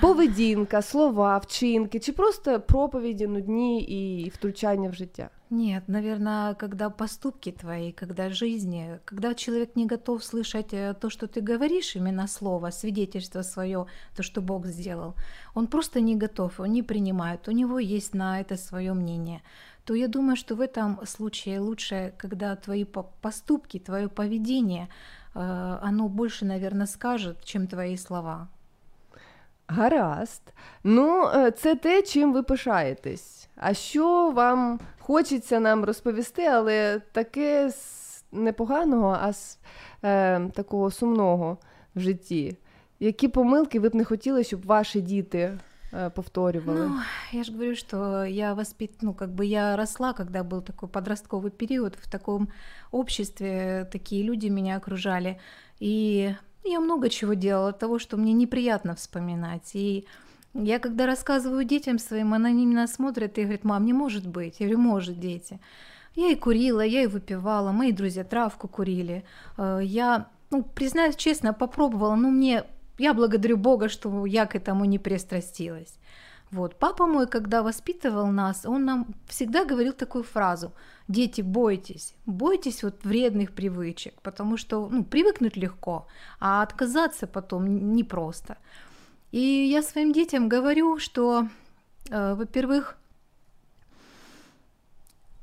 Поведінка, слова, вчинки, чи просто проповіді нудні і втручання в життя. Нет, наверное, когда поступки твои, когда жизни, когда человек не готов слышать э, то, что ты говоришь, именно слово, свидетельство свое, то, что Бог сделал, он просто не готов, он не принимает, у него есть на это свое мнение, то я думаю, что в этом случае лучше, когда твои по- поступки, твое поведение, э, оно больше, наверное, скажет, чем твои слова. Гаразд. Ну, е, це те, чим ви пишаєтесь. А що вам хочеться нам розповісти, але таке з непоганого, а з е, такого сумного в житті? Які помилки ви б не хотіли, щоб ваші діти е, повторювали? Ну, я же говорю, что я воспит... ну, как бы я росла, когда был такой подростковый период, в таком обществе такие люди меня окружали, и я много чего делала, того, что мне неприятно вспоминать, и я когда рассказываю детям своим, они меня смотрят и говорят, мам, не может быть. Я говорю, может, дети. Я и курила, я и выпивала, мои друзья травку курили. Э, Я, ну, признаюсь честно, попробовала, но мне, я благодарю Бога, что я к этому не пристрастилась. Вот. Папа мой, когда воспитывал нас, он нам всегда говорил такую фразу. Дети, бойтесь, бойтесь вот вредных привычек, потому что ну, привыкнуть легко, а отказаться потом непросто. И я своим детям говорю, что, э, во-первых,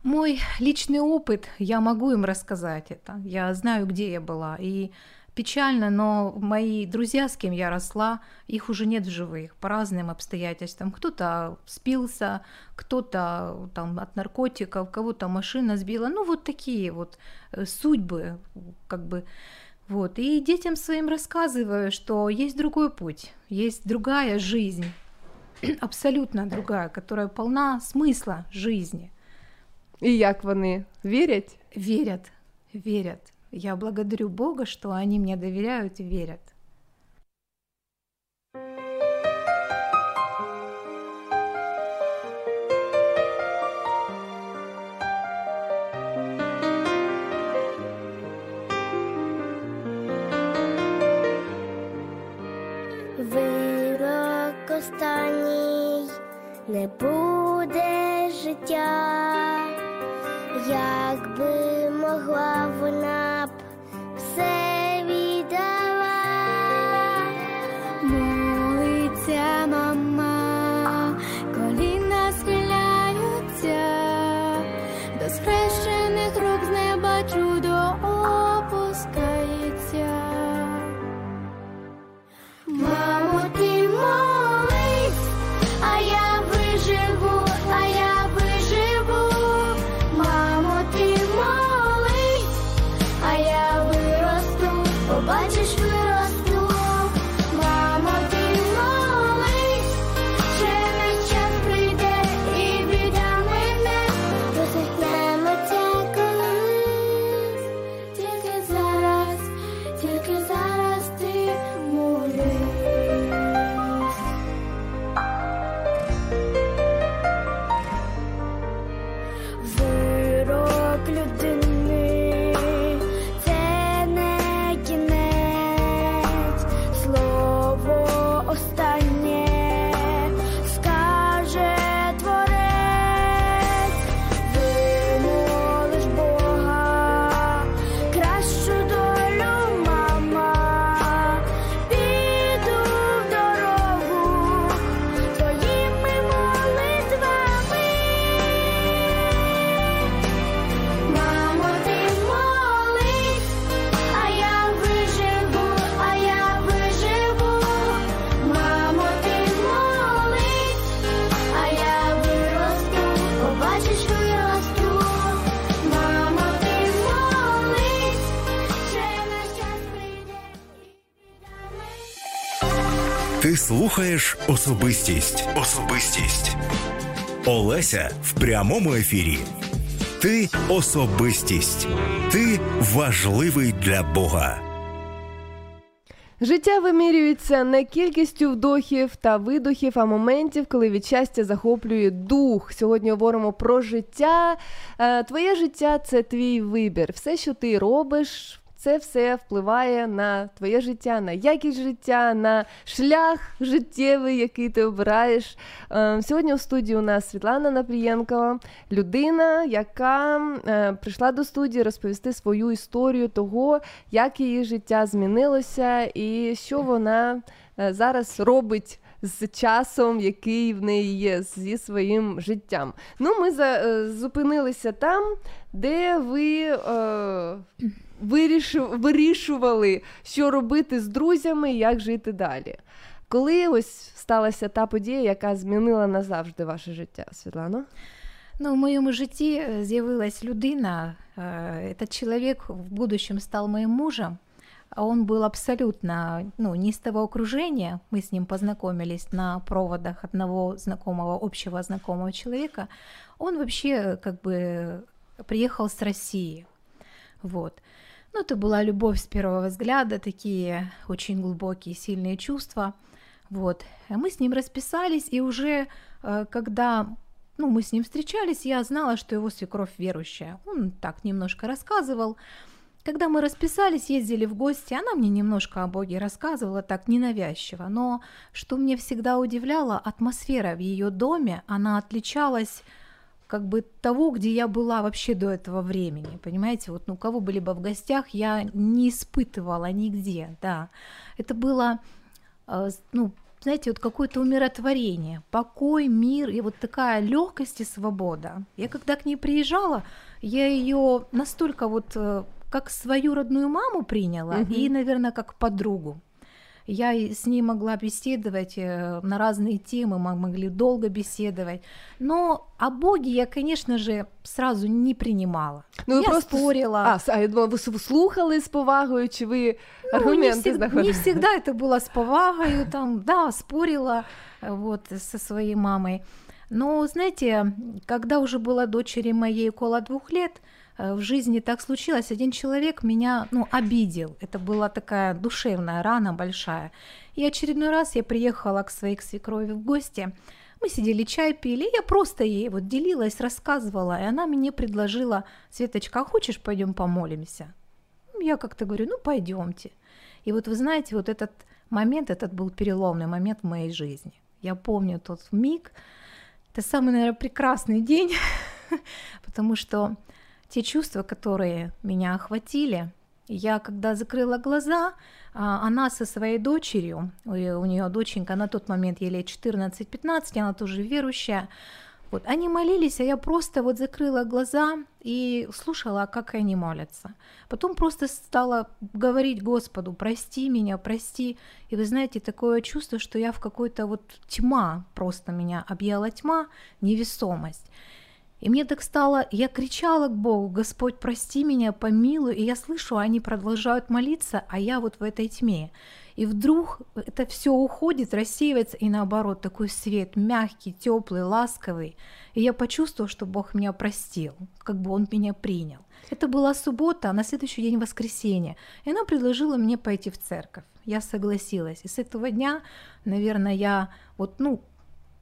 мой личный опыт, я могу им рассказать это. Я знаю, где я была. И печально, но мои друзья, с кем я росла, их уже нет в живых по разным обстоятельствам. Кто-то спился, кто-то там от наркотиков, кого-то машина сбила. Ну, вот такие вот э, судьбы, как бы. Вот. И детям своим рассказываю, что есть другой путь, есть другая жизнь, <clears throat> абсолютно другая, которая полна смысла жизни. І як вони вірять? Верят, верят. Я благодарю Бога, что они мне доверяют и верят. Вирок останній не буде життя, якби могла вона слухаєш особистість. Особистість. Олеся в прямому ефірі. Ти особистість. Ти важливий для Бога. Життя вимірюється не кількістю вдохів та видохів, а моментів, коли від щастя захоплює дух. Сьогодні говоримо про життя. Е, Твоє життя це твій вибір. Все, що ти робиш. Це все впливає на твоє життя, на якість життя, на шлях життєвий, який ти обираєш. Е, Сьогодні у студії у нас Світлана Напрієнкова, людина, яка е, прийшла до студії розповісти свою історію того, як її життя змінилося і що вона е, зараз робить. З часом, який в неї є, зі своїм життям. Ну, ми за, е, зупинилися там, де ви е, вирішували, що робити з друзями і як жити далі. Коли ось сталася та подія, яка змінила назавжди ваше життя, Світлано? Ну, в моєму житті е, з'явилась людина. э, Этот человек в будущем стал моим мужем. А Он был абсолютно ну, не из того окружения. Мы с ним познакомились на проводах одного знакомого, общего знакомого человека. Он вообще э, как бы приехал с России. Вот. Ну, это была любовь с первого взгляда, такие очень глубокие, сильные чувства. Вот. А Мы с ним расписались, и уже э, когда ну, мы с ним встречались, я знала, что его свекровь верующая. Он так немножко рассказывал. Когда мы расписались, ездили в гости, она мне немножко о Боге рассказывала, так ненавязчиво. Но что мне всегда удивляло, атмосфера в ее доме, она отличалась как бы того, где я была вообще до этого времени, понимаете, вот ну, у кого бы в гостях, я не испытывала нигде, да, это было, э, ну, знаете, вот какое-то умиротворение, покой, мир и вот такая легкость и свобода. Я когда к ней приезжала, я ее настолько вот э, как свою родную маму приняла Мгм. и, наверное, как подругу. Я с ней могла беседовать э, на разные темы, мы могли долго беседовать. Но о Боге я, конечно же, сразу не принимала. Ну, я просто спорила. А, а я думала, ви слухали з повагою, чи ви Ну, не, аргументи всег- знаходили? не всегда это было с повагою, там, да, спорила вот со своей мамой. Но, знаете, когда уже было дочери моей около двух лет, в жизни так случилось, один человек меня, ну, обидел. Это была такая душевная рана большая. И очередной раз я приехала к своей к свекрови в гости, мы сидели чай пили, и я просто ей вот делилась, рассказывала, и она мне предложила, Светочка, а хочешь пойдем помолимся? Я как-то говорю, ну пойдемте. И вот вы знаете, вот этот момент, этот был переломный момент в моей жизни. Я помню тот миг, это самый, наверное, прекрасный день, <laughs> потому что те чувства, которые меня охватили, я когда закрыла глаза, а, она со своей дочерью, у нее доченька на тот момент ей лет 14-15, она тоже верующая, вот, они молились, а я просто вот закрыла глаза и слушала, как они молятся. Потом просто стала говорить Господу, прости меня, прости. И вы знаете, такое чувство, что я в какой-то вот тьма, просто меня объяла тьма, невесомость. И мне так стало, я кричала к Богу, Господь, прости меня, помилуй, и я слышу, они продолжают молиться, а я вот в этой тьме. И вдруг это все уходит, рассеивается, и наоборот, такой свет, мягкий, теплый, ласковый. И я почувствовала, что Бог меня простил, как бы Он меня принял. Это была суббота, а на следующий день воскресенье. И она предложила мне пойти в церковь. Я согласилась. И с этого дня, наверное, я вот, ну,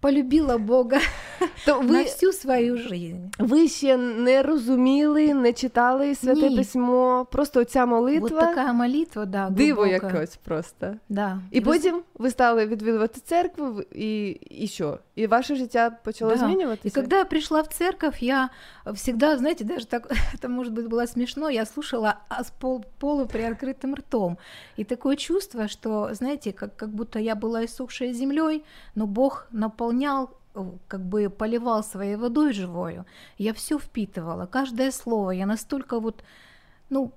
полюбила Бога <laughs> То на ви, всю свою жизнь. ви ще не розуміли, не читали святе Ні. письмо, просто ця молитва, Вот така молитва, да, диво якось просто. Да. І і потім ви стали відвідувати церкву, і, і що? І ваше життя почало Да. змінюватися? И когда я пришла в церковь, я всегда, знаете, даже так, <laughs> это может быть было смешно, я слушала а с пол, полуприоткрытым ртом. И такое чувство, что, знаете, как, как будто я была иссохшей землей, но Бог наполнял э, как бы поливал своей водой живою. Я все впитывала, каждое слово. Я настолько вот, ну,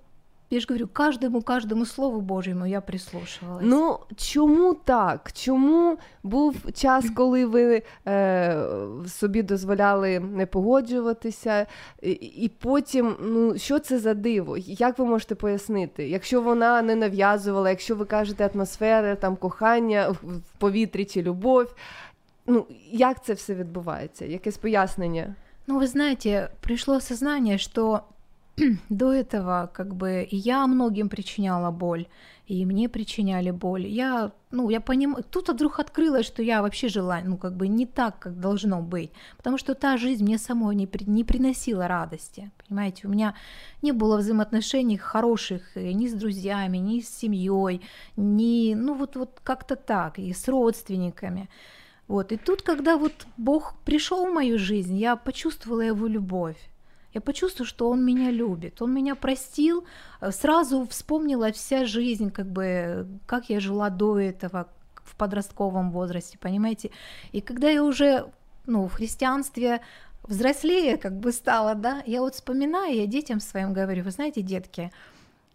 я же говорю, каждому, каждому слову Божьему я прислушивалась. Ну чому так? Чому був час, <clears throat> коли ви е, собі дозволяли не погоджуватися, і, і потім, ну що це за диво? Як ви можете пояснити? Якщо вона не нав'язувала, якщо ви кажете атмосфера, там кохання в повітрі чи любов, ну як це все відбувається? Якесь пояснення? Ну, вы знаете, пришло осознание, что <clears throat> до этого как бы я многим причиняла боль, и мне причиняли боль. Я, ну, я понимаю, тут вдруг открылось, что я вообще жила, ну, как бы не так, как должно быть, потому что та жизнь мне самой не, при- не приносила радости, понимаете, у меня не было взаимоотношений хороших ни с друзьями, ни с семьей, ни, ну, вот, вот как-то так, и с родственниками. Вот, и тут, когда вот Бог пришел в мою жизнь, я почувствовала его любовь. Я почувствовала, что Он меня любит, Он меня простил, э, сразу вспомнила вся жизнь, как бы, как я жила до этого в подростковом возрасте, понимаете. И когда я уже, ну, в христианстве взрослее как бы стала, да, я вот вспоминаю, я детям своим говорю, вы знаете, детки,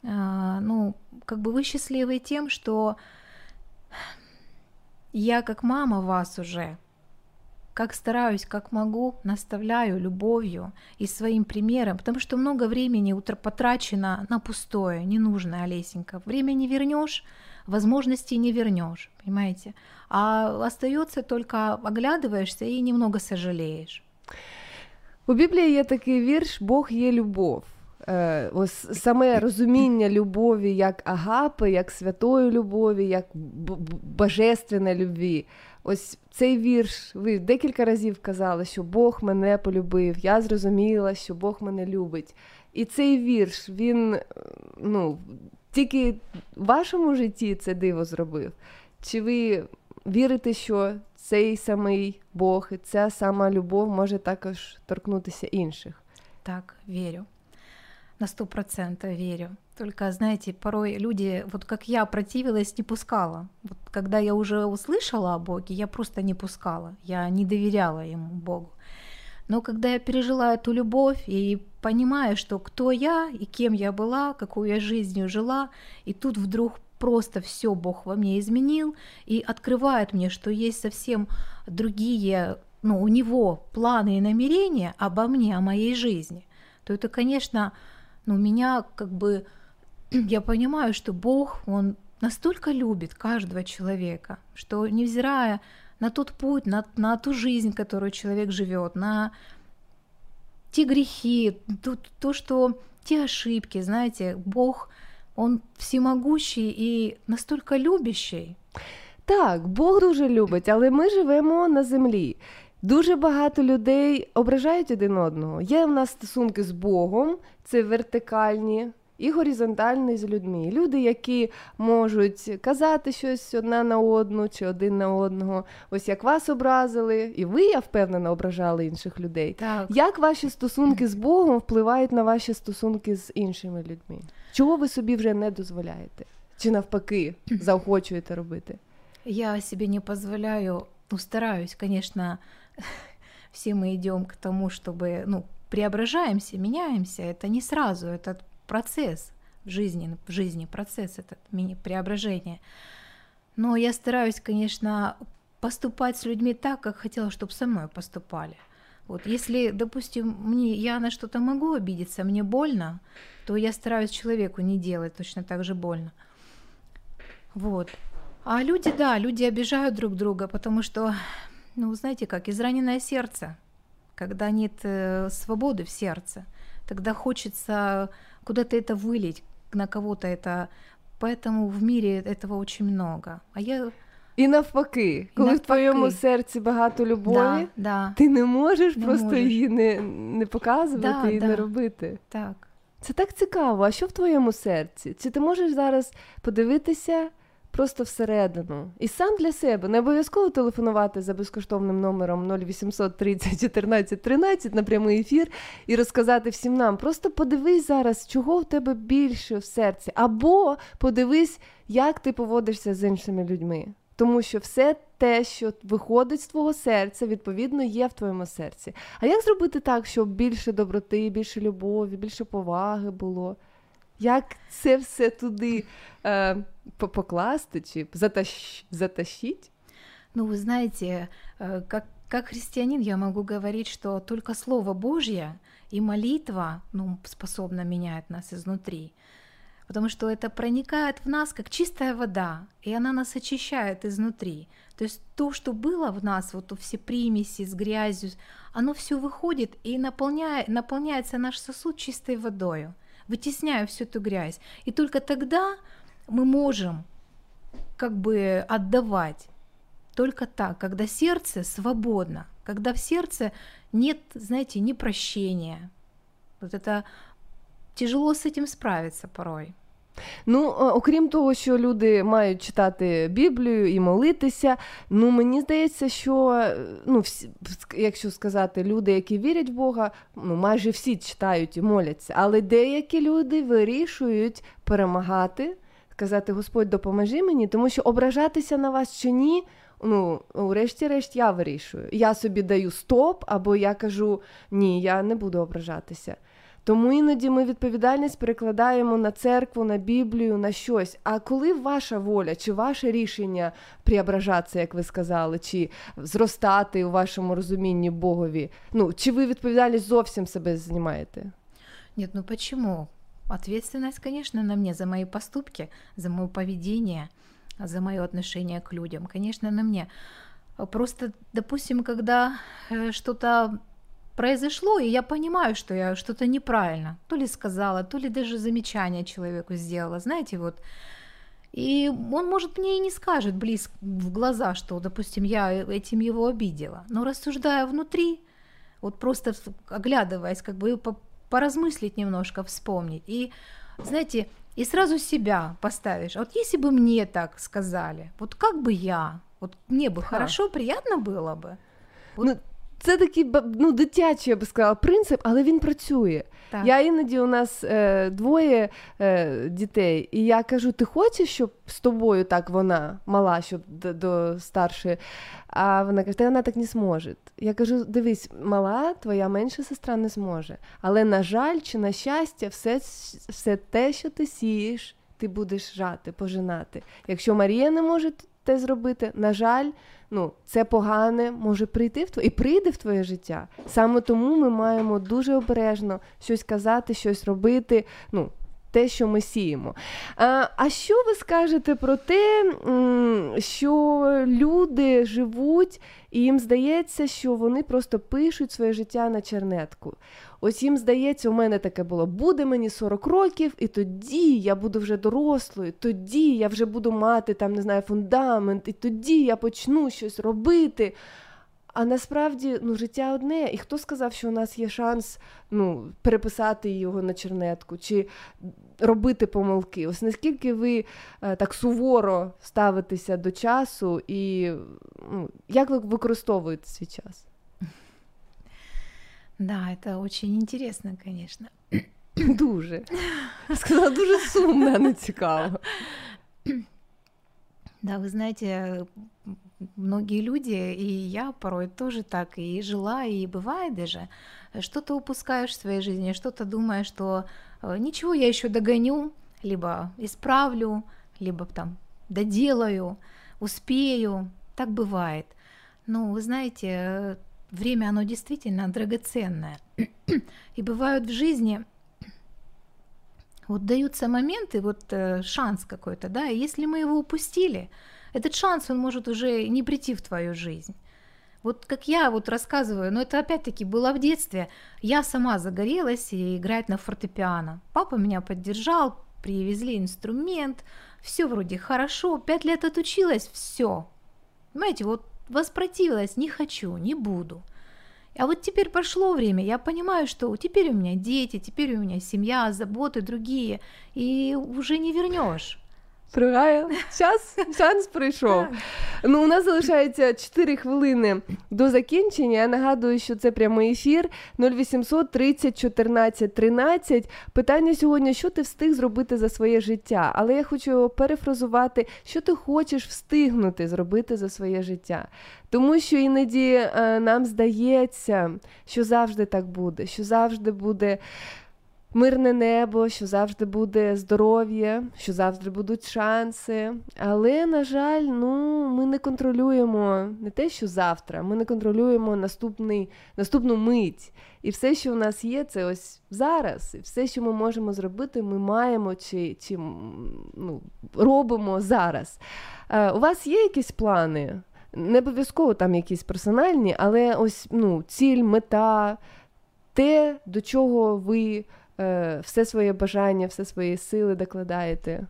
а, ну, как бы вы счастливы тем, что я как мама вас уже, как стараюсь, как могу, наставляю любовью и своим примером, потому что много времени утро потрачено на пустое, ненужное, Олесенька. Время не вернешь, возможностей не вернешь, понимаете? А остается только оглядываешься и немного сожалеешь. У Біблії є такий вірш Бог є любов. Е, ось саме розуміння любові як агапи, як святої любові, як б- б- божественної любві. Ось цей вірш, ви декілька разів казали, що Бог мене полюбив, я зрозуміла, що Бог мене любить. І цей вірш, він е, ну, тільки в вашому житті це диво зробив. Чи ви вірите, що цей самий Бог і ця сама любов може також торкнутися інших? Так, верю. На сто процентов верю. Только, знаете, порой люди, вот как я противилась, не пускала. Вот когда я уже услышала о Боге, я просто не пускала. Я не доверяла ему, Богу. Но когда я пережила эту любовь и понимаю, что кто я и кем я была, какую я жизнью жила, и тут вдруг просто все Бог во мне изменил и открывает мне, что есть совсем другие, ну, у него планы и намерения обо мне, о моей жизни, то это, конечно, ну, меня как бы, <clears throat> я понимаю, что Бог, Он настолько любит каждого человека, что невзирая на тот путь, на, на ту жизнь, которую человек живет, на те грехи, то, то, что те ошибки, знаете, Бог, Он всемогущий и настолько любящий. Так, Бог дуже любить, але ми живемо на землі. Дуже багато людей ображають один одного. Є в нас стосунки з Богом, це вертикальні і горизонтальні з людьми. Люди, які можуть казати щось одна на одну чи один на одного. Ось як вас образили, і ви, я впевнена, ображали інших людей. Так. Як ваші стосунки з Богом впливають на ваші стосунки з іншими людьми? Чого ви собі вже не дозволяєте? Чи навпаки заохочуєте робити? Я себе не позволяю, ну, стараюсь, конечно, <laughs> все мы идем к тому, чтобы, ну, преображаемся, меняемся. Это не сразу, это процесс в жизни, в жизни процесс этот мини- преображения. Но я стараюсь, конечно, поступать с людьми так, как хотела, чтобы со мной поступали. Вот если, допустим, мне, я на что-то могу обидеться, мне больно, то я стараюсь человеку не делать точно так же больно. Вот. А люди, да, люди обижают друг друга, потому что, ну, знаете как, израненное сердце, когда нет э, свободы в сердце, тогда хочется куда-то это вылить, на кого-то это... Поэтому в мире этого очень много. А я... І навпаки, коли в навпаки. твоєму серці багато любові, Да, да, ти не можеш Не просто можеш. її не, не показувати Да, і да. не робити. так. Це так цікаво. А що в твоєму серці? Чи ти можеш зараз подивитися Просто всередину? І сам для себе не обов'язково телефонувати за безкоштовним номером 0800 30 14 13 на прямий ефір і розказати всім нам. Просто подивись зараз, чого в тебе більше в серці, або подивись, як ти поводишся з іншими людьми. Тому що все те, що виходить з твого серця, відповідно є в твоєму серці. А як зробити так, щоб більше доброти, більше любові, більше поваги було? Як це все туди е, покласти чи затащ, затащить? Ну, вы знаете, э, как, как христианин я могу говорить, что только Слово Божье и молитва ну, способна менять нас изнутри. Потому что это проникает в нас как чистая вода, и она нас очищает изнутри. То есть то, что было в нас, вот все примеси с грязью, оно все выходит и наполняет, наполняется наш сосуд чистой водой, вытесняя всю эту грязь. И только тогда мы можем как бы отдавать. Только так, когда сердце свободно, когда в сердце нет, знаете, ни прощения. Вот это тяжело с этим справиться порой. Ну, е, окрім того, що люди мають читати Біблію і молитися, ну мені здається, що е, ну, всі, ск- якщо сказати, люди, які вірять в Бога, ну майже всі читають і моляться. Але деякі люди вирішують перемагати, Сказати, Господь, допоможи мені, тому що ображатися на вас чи ні. Ну, врешті-решт, я вирішую. Я собі даю стоп, або я кажу ні, я не буду ображатися. Тому іноді ми відповідальність перекладаємо на церкву, на Біблію, на щось. А коли ваша воля чи ваше рішення преображатися, як ви сказали, чи зростати у вашому розумінні Богові, ну чи ви відповідальність зовсім себе знімаєте? Нет, ну почему? Ответственность, конечно, на мне за мои поступки, за мое поведение, за мое отношение к людям, конечно, на мне. Просто, допустим, когда э, что-то произошло, и я понимаю, что я что-то неправильно, то ли сказала, то ли даже замечание человеку сделала, знаете, вот. И он, может, мне и не скажет близко в глаза, что, допустим, я этим его обидела. Но рассуждая внутри, вот просто оглядываясь, как бы поразмыслить немножко, вспомнить. И, знаете, и сразу себя поставишь. А Вот если бы мне так сказали, вот как бы я, вот мне бы Ха. хорошо, приятно было бы. Ну, це такий ну, дитячий, я би сказала, принцип, але він працює. Так. Я іноді у нас е, двоє е, дітей, і я кажу: ти хочеш, щоб з тобою так вона мала, щоб до, до старшої? А вона каже, та вона так не зможе. Я кажу: дивись, мала, твоя менша сестра не зможе. Але на жаль, чи на щастя, все, все те, що ти сієш, ти будеш жати, пожинати. Якщо Марія не може те зробити, на жаль, ну, це погане може прийти в твоє і прийде в твоє життя. Саме тому ми маємо дуже обережно щось казати, щось робити. Ну, те, що ми сіємо. А, що ви скажете про те, що люди живуть, і їм здається, що вони просто пишуть своє життя на чернетку. Ось їм здається, у мене таке було: буде мені 40 років, і тоді я буду вже дорослою, тоді я вже буду мати там, не знаю, фундамент, і тоді я почну щось робити. А насправді ну, життя одне, і хто сказав, що у нас є шанс ну, переписати його на чернетку чи робити помилки? Ось наскільки ви е, так суворо ставитеся до часу, і ну, як ви використовуєте свій час? Да, это очень интересно, конечно. <clears throat> Дуже. Сказала, дуже сумно, не цікаво. Да, вы знаете, многие люди, и я порой тоже так и жила, и бывает даже, что-то упускаешь в своей жизни, что-то думаешь, что э, ничего, я еще догоню, либо исправлю, либо там доделаю, успею. Так бывает. Но вы знаете, э, время, оно действительно драгоценное. И бывают в жизни вот даются моменты, вот э, шанс какой-то, да, и если мы его упустили, этот шанс, он может уже не прийти в твою жизнь. Вот как я вот рассказываю, но это опять-таки было в детстве, я сама загорелась и играть на фортепиано. Папа меня поддержал, привезли инструмент, все вроде хорошо, пять лет отучилась, все. Понимаете, вот воспротивилась, не хочу, не буду. А вот теперь прошло время, я понимаю, что теперь у меня дети, теперь у меня семья, заботы другие, и уже не вернешь. Пригає, час, <laughs> шанс прийшов. Ну, у нас залишається 4 хвилини до закінчення. Я нагадую, що це прямий ефір 0800 30 14 13. Питання сьогодні: що ти встиг зробити за своє життя? Але я хочу перефразувати, що ти хочеш встигнути зробити за своє життя. Тому що іноді е, нам здається, що завжди так буде, що завжди буде мирне небо, що завжди буде здоров'я, що завжди будуть шанси. Але, на жаль, ну, ми не контролюємо не те, що завтра, ми не контролюємо наступний, наступну мить. І все, що в нас є, це ось зараз. І все, що ми можемо зробити, ми маємо чи, чи ну, робимо зараз. Е, у вас є якісь плани? Не обов'язково там якісь персональні, але ось ну, ціль, мета, те, до чого ви все своє бажання, все свої сили докладаєте.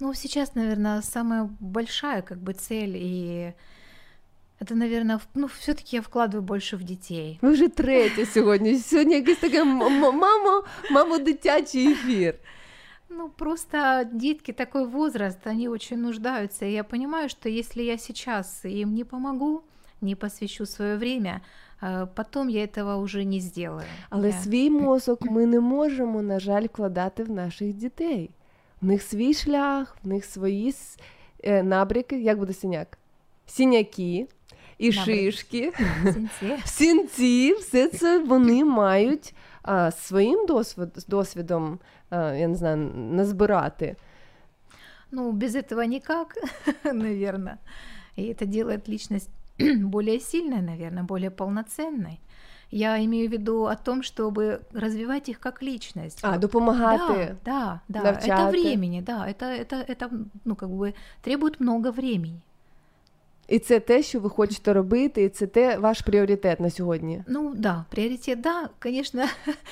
Ну, сейчас, наверное, самая большая как бы цель, и это, наверное, ну, все-таки я вкладываю больше в детей. Ви вже третє сьогодні. Сьогодні якийсь такий м- м- мамо, мамо, дитячий ефір. Ну, просто детки такой возраст, они очень нуждаются. И я понимаю, что если я сейчас им не помогу, не посвящу свое время, э, потом я этого уже не сделаю. Але Я- свій <laughs> мозок ми не можемо, на жаль, вкладати в наших дітей. В них свій шлях, в них свої с- е, набряки, як буде синяк? Сіняки і Набряки. шишки. Синці. <laughs> Сінці, все це вони мають а, своїм досвід, досвідом, а, я не знаю, назбирати. Ну, без этого никак, <laughs> наверное. И это делает личность более <clears throat> сильной, наверное, более полноценной. Я имею в виду о том, чтобы развивать их как личность. А, Вот. допомагати. Да, да, да. Это навчати. времени, да, это, это, это, ну, как бы требует много времени. І це те, що ви хочете робити, і це те ваш пріоритет на сьогодні. Ну, да, пріоритет, да, конечно,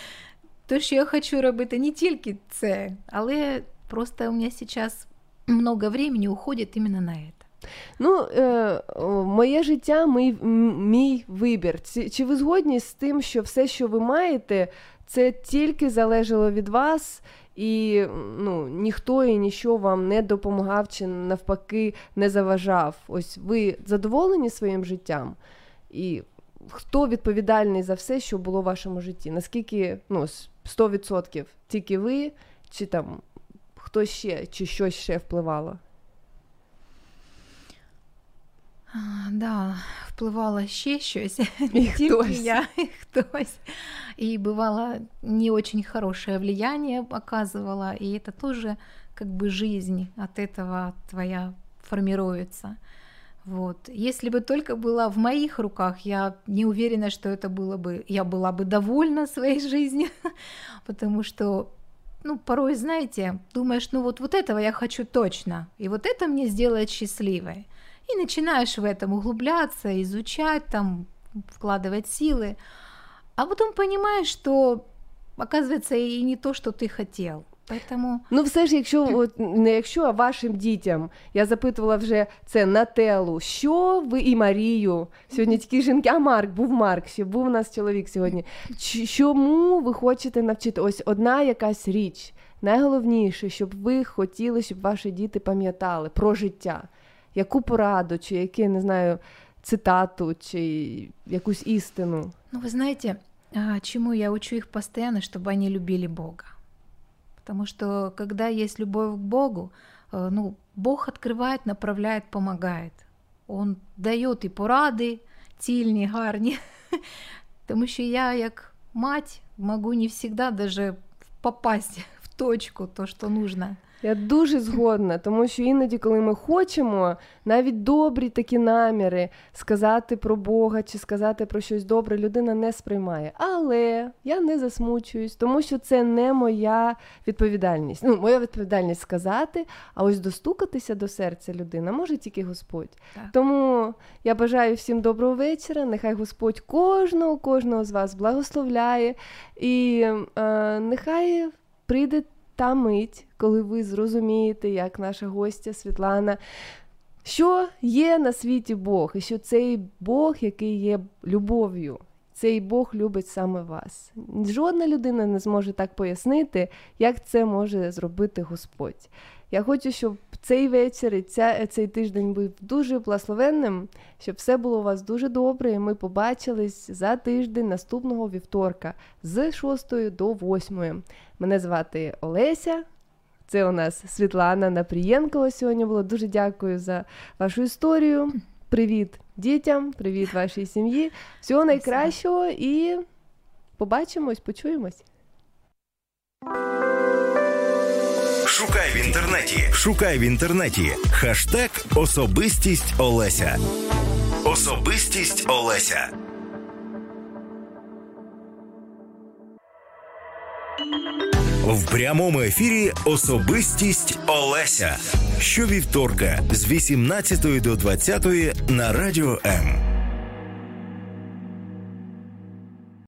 <laughs> то, що я хочу робити, не тільки це, але просто у меня сейчас много времени уходит именно на это. Ну, е, моє життя, мій, мій вибір. Чи ви згодні з тим, що все, що ви маєте, це тільки залежало від вас, і ну, ніхто і ніщо вам не допомагав чи навпаки не заважав? Ось ви задоволені своїм життям? І хто відповідальний за все, що було в вашому житті? Наскільки ну, с- 100% тільки ви, чи там хтось ще, чи щось ще впливало? Да, впливало ще щось, І не тільки хтось. я, <laughs> і хтось. И бывало не очень хорошее влияние оказывало, и это тоже как бы жизнь от этого твоя формируется. Вот. Если бы только было в моих руках, я не уверена, что это было бы, я была бы довольна своей <laughs> жизнью, потому что, ну, порой, знаете, думаешь, ну вот, вот этого я хочу точно, и вот это мне сделает счастливой. И начинаешь в этом углубляться, изучать, там, вкладывать силы, а потом понимаешь, что, оказывается, и не то, что ты хотел. Поэтому Ну, все ж, якщо от, не якщо, а вашим дітям. Я запитувала вже це Нателу, що ви і Марію. Сьогодні тільки жінки, а Марк був Марк, ще був у нас чоловік сьогодні. Ч- Чому ви хочете навчити? Ось одна якась річ. Найголовніше, щоб ви хотіли, щоб ваші діти пам'ятали про життя. Яку пораду, чи яке, не знаю, цитату, чи якусь істину. Ну, вы знаете, а, чему я учу их постоянно, чтобы они любили Бога. Потому что когда есть любовь к Богу, э, ну, Бог открывает, направляет, помогает. Он дает і поради цільні, гарні. <laughs> Тому що я, як мать, могу не всегда даже попасть <laughs> в точку, то, что нужно. Я дуже згодна, тому що іноді, коли ми хочемо навіть добрі такі наміри сказати про Бога чи сказати про щось добре, людина не сприймає. Але я не засмучуюсь, тому що це не моя відповідальність. Ну, моя відповідальність сказати, а ось достукатися до серця людини може тільки Господь. Так. Тому я бажаю всім доброго вечора. Нехай Господь кожного, кожного з вас благословляє, і е, нехай прийде та мить, коли ви зрозумієте, як наша гостя Світлана, що є на світі Бог, і що цей Бог, який є любов'ю, цей Бог любить саме вас. Жодна людина не зможе так пояснити, як це може зробити Господь. Я хочу, щоб цей вечір і ця, цей тиждень був дуже благословенним, щоб все було у вас дуже добре, і ми побачились за тиждень наступного вівторка з 6 до 8. Мене звати Олеся. Це у нас Світлана Напрієнкова сьогодні було. Дуже дякую за вашу історію. Привіт дітям, привіт вашій сім'ї. Всього найкращого і побачимось, почуємось. Шукай в інтернеті. Шукай в інтернеті. Хаштег Особистість Олеся. Особистість Олеся. В прямому ефірі Особистість Олеся. Щовівторка з 18 до 20 на радіо М.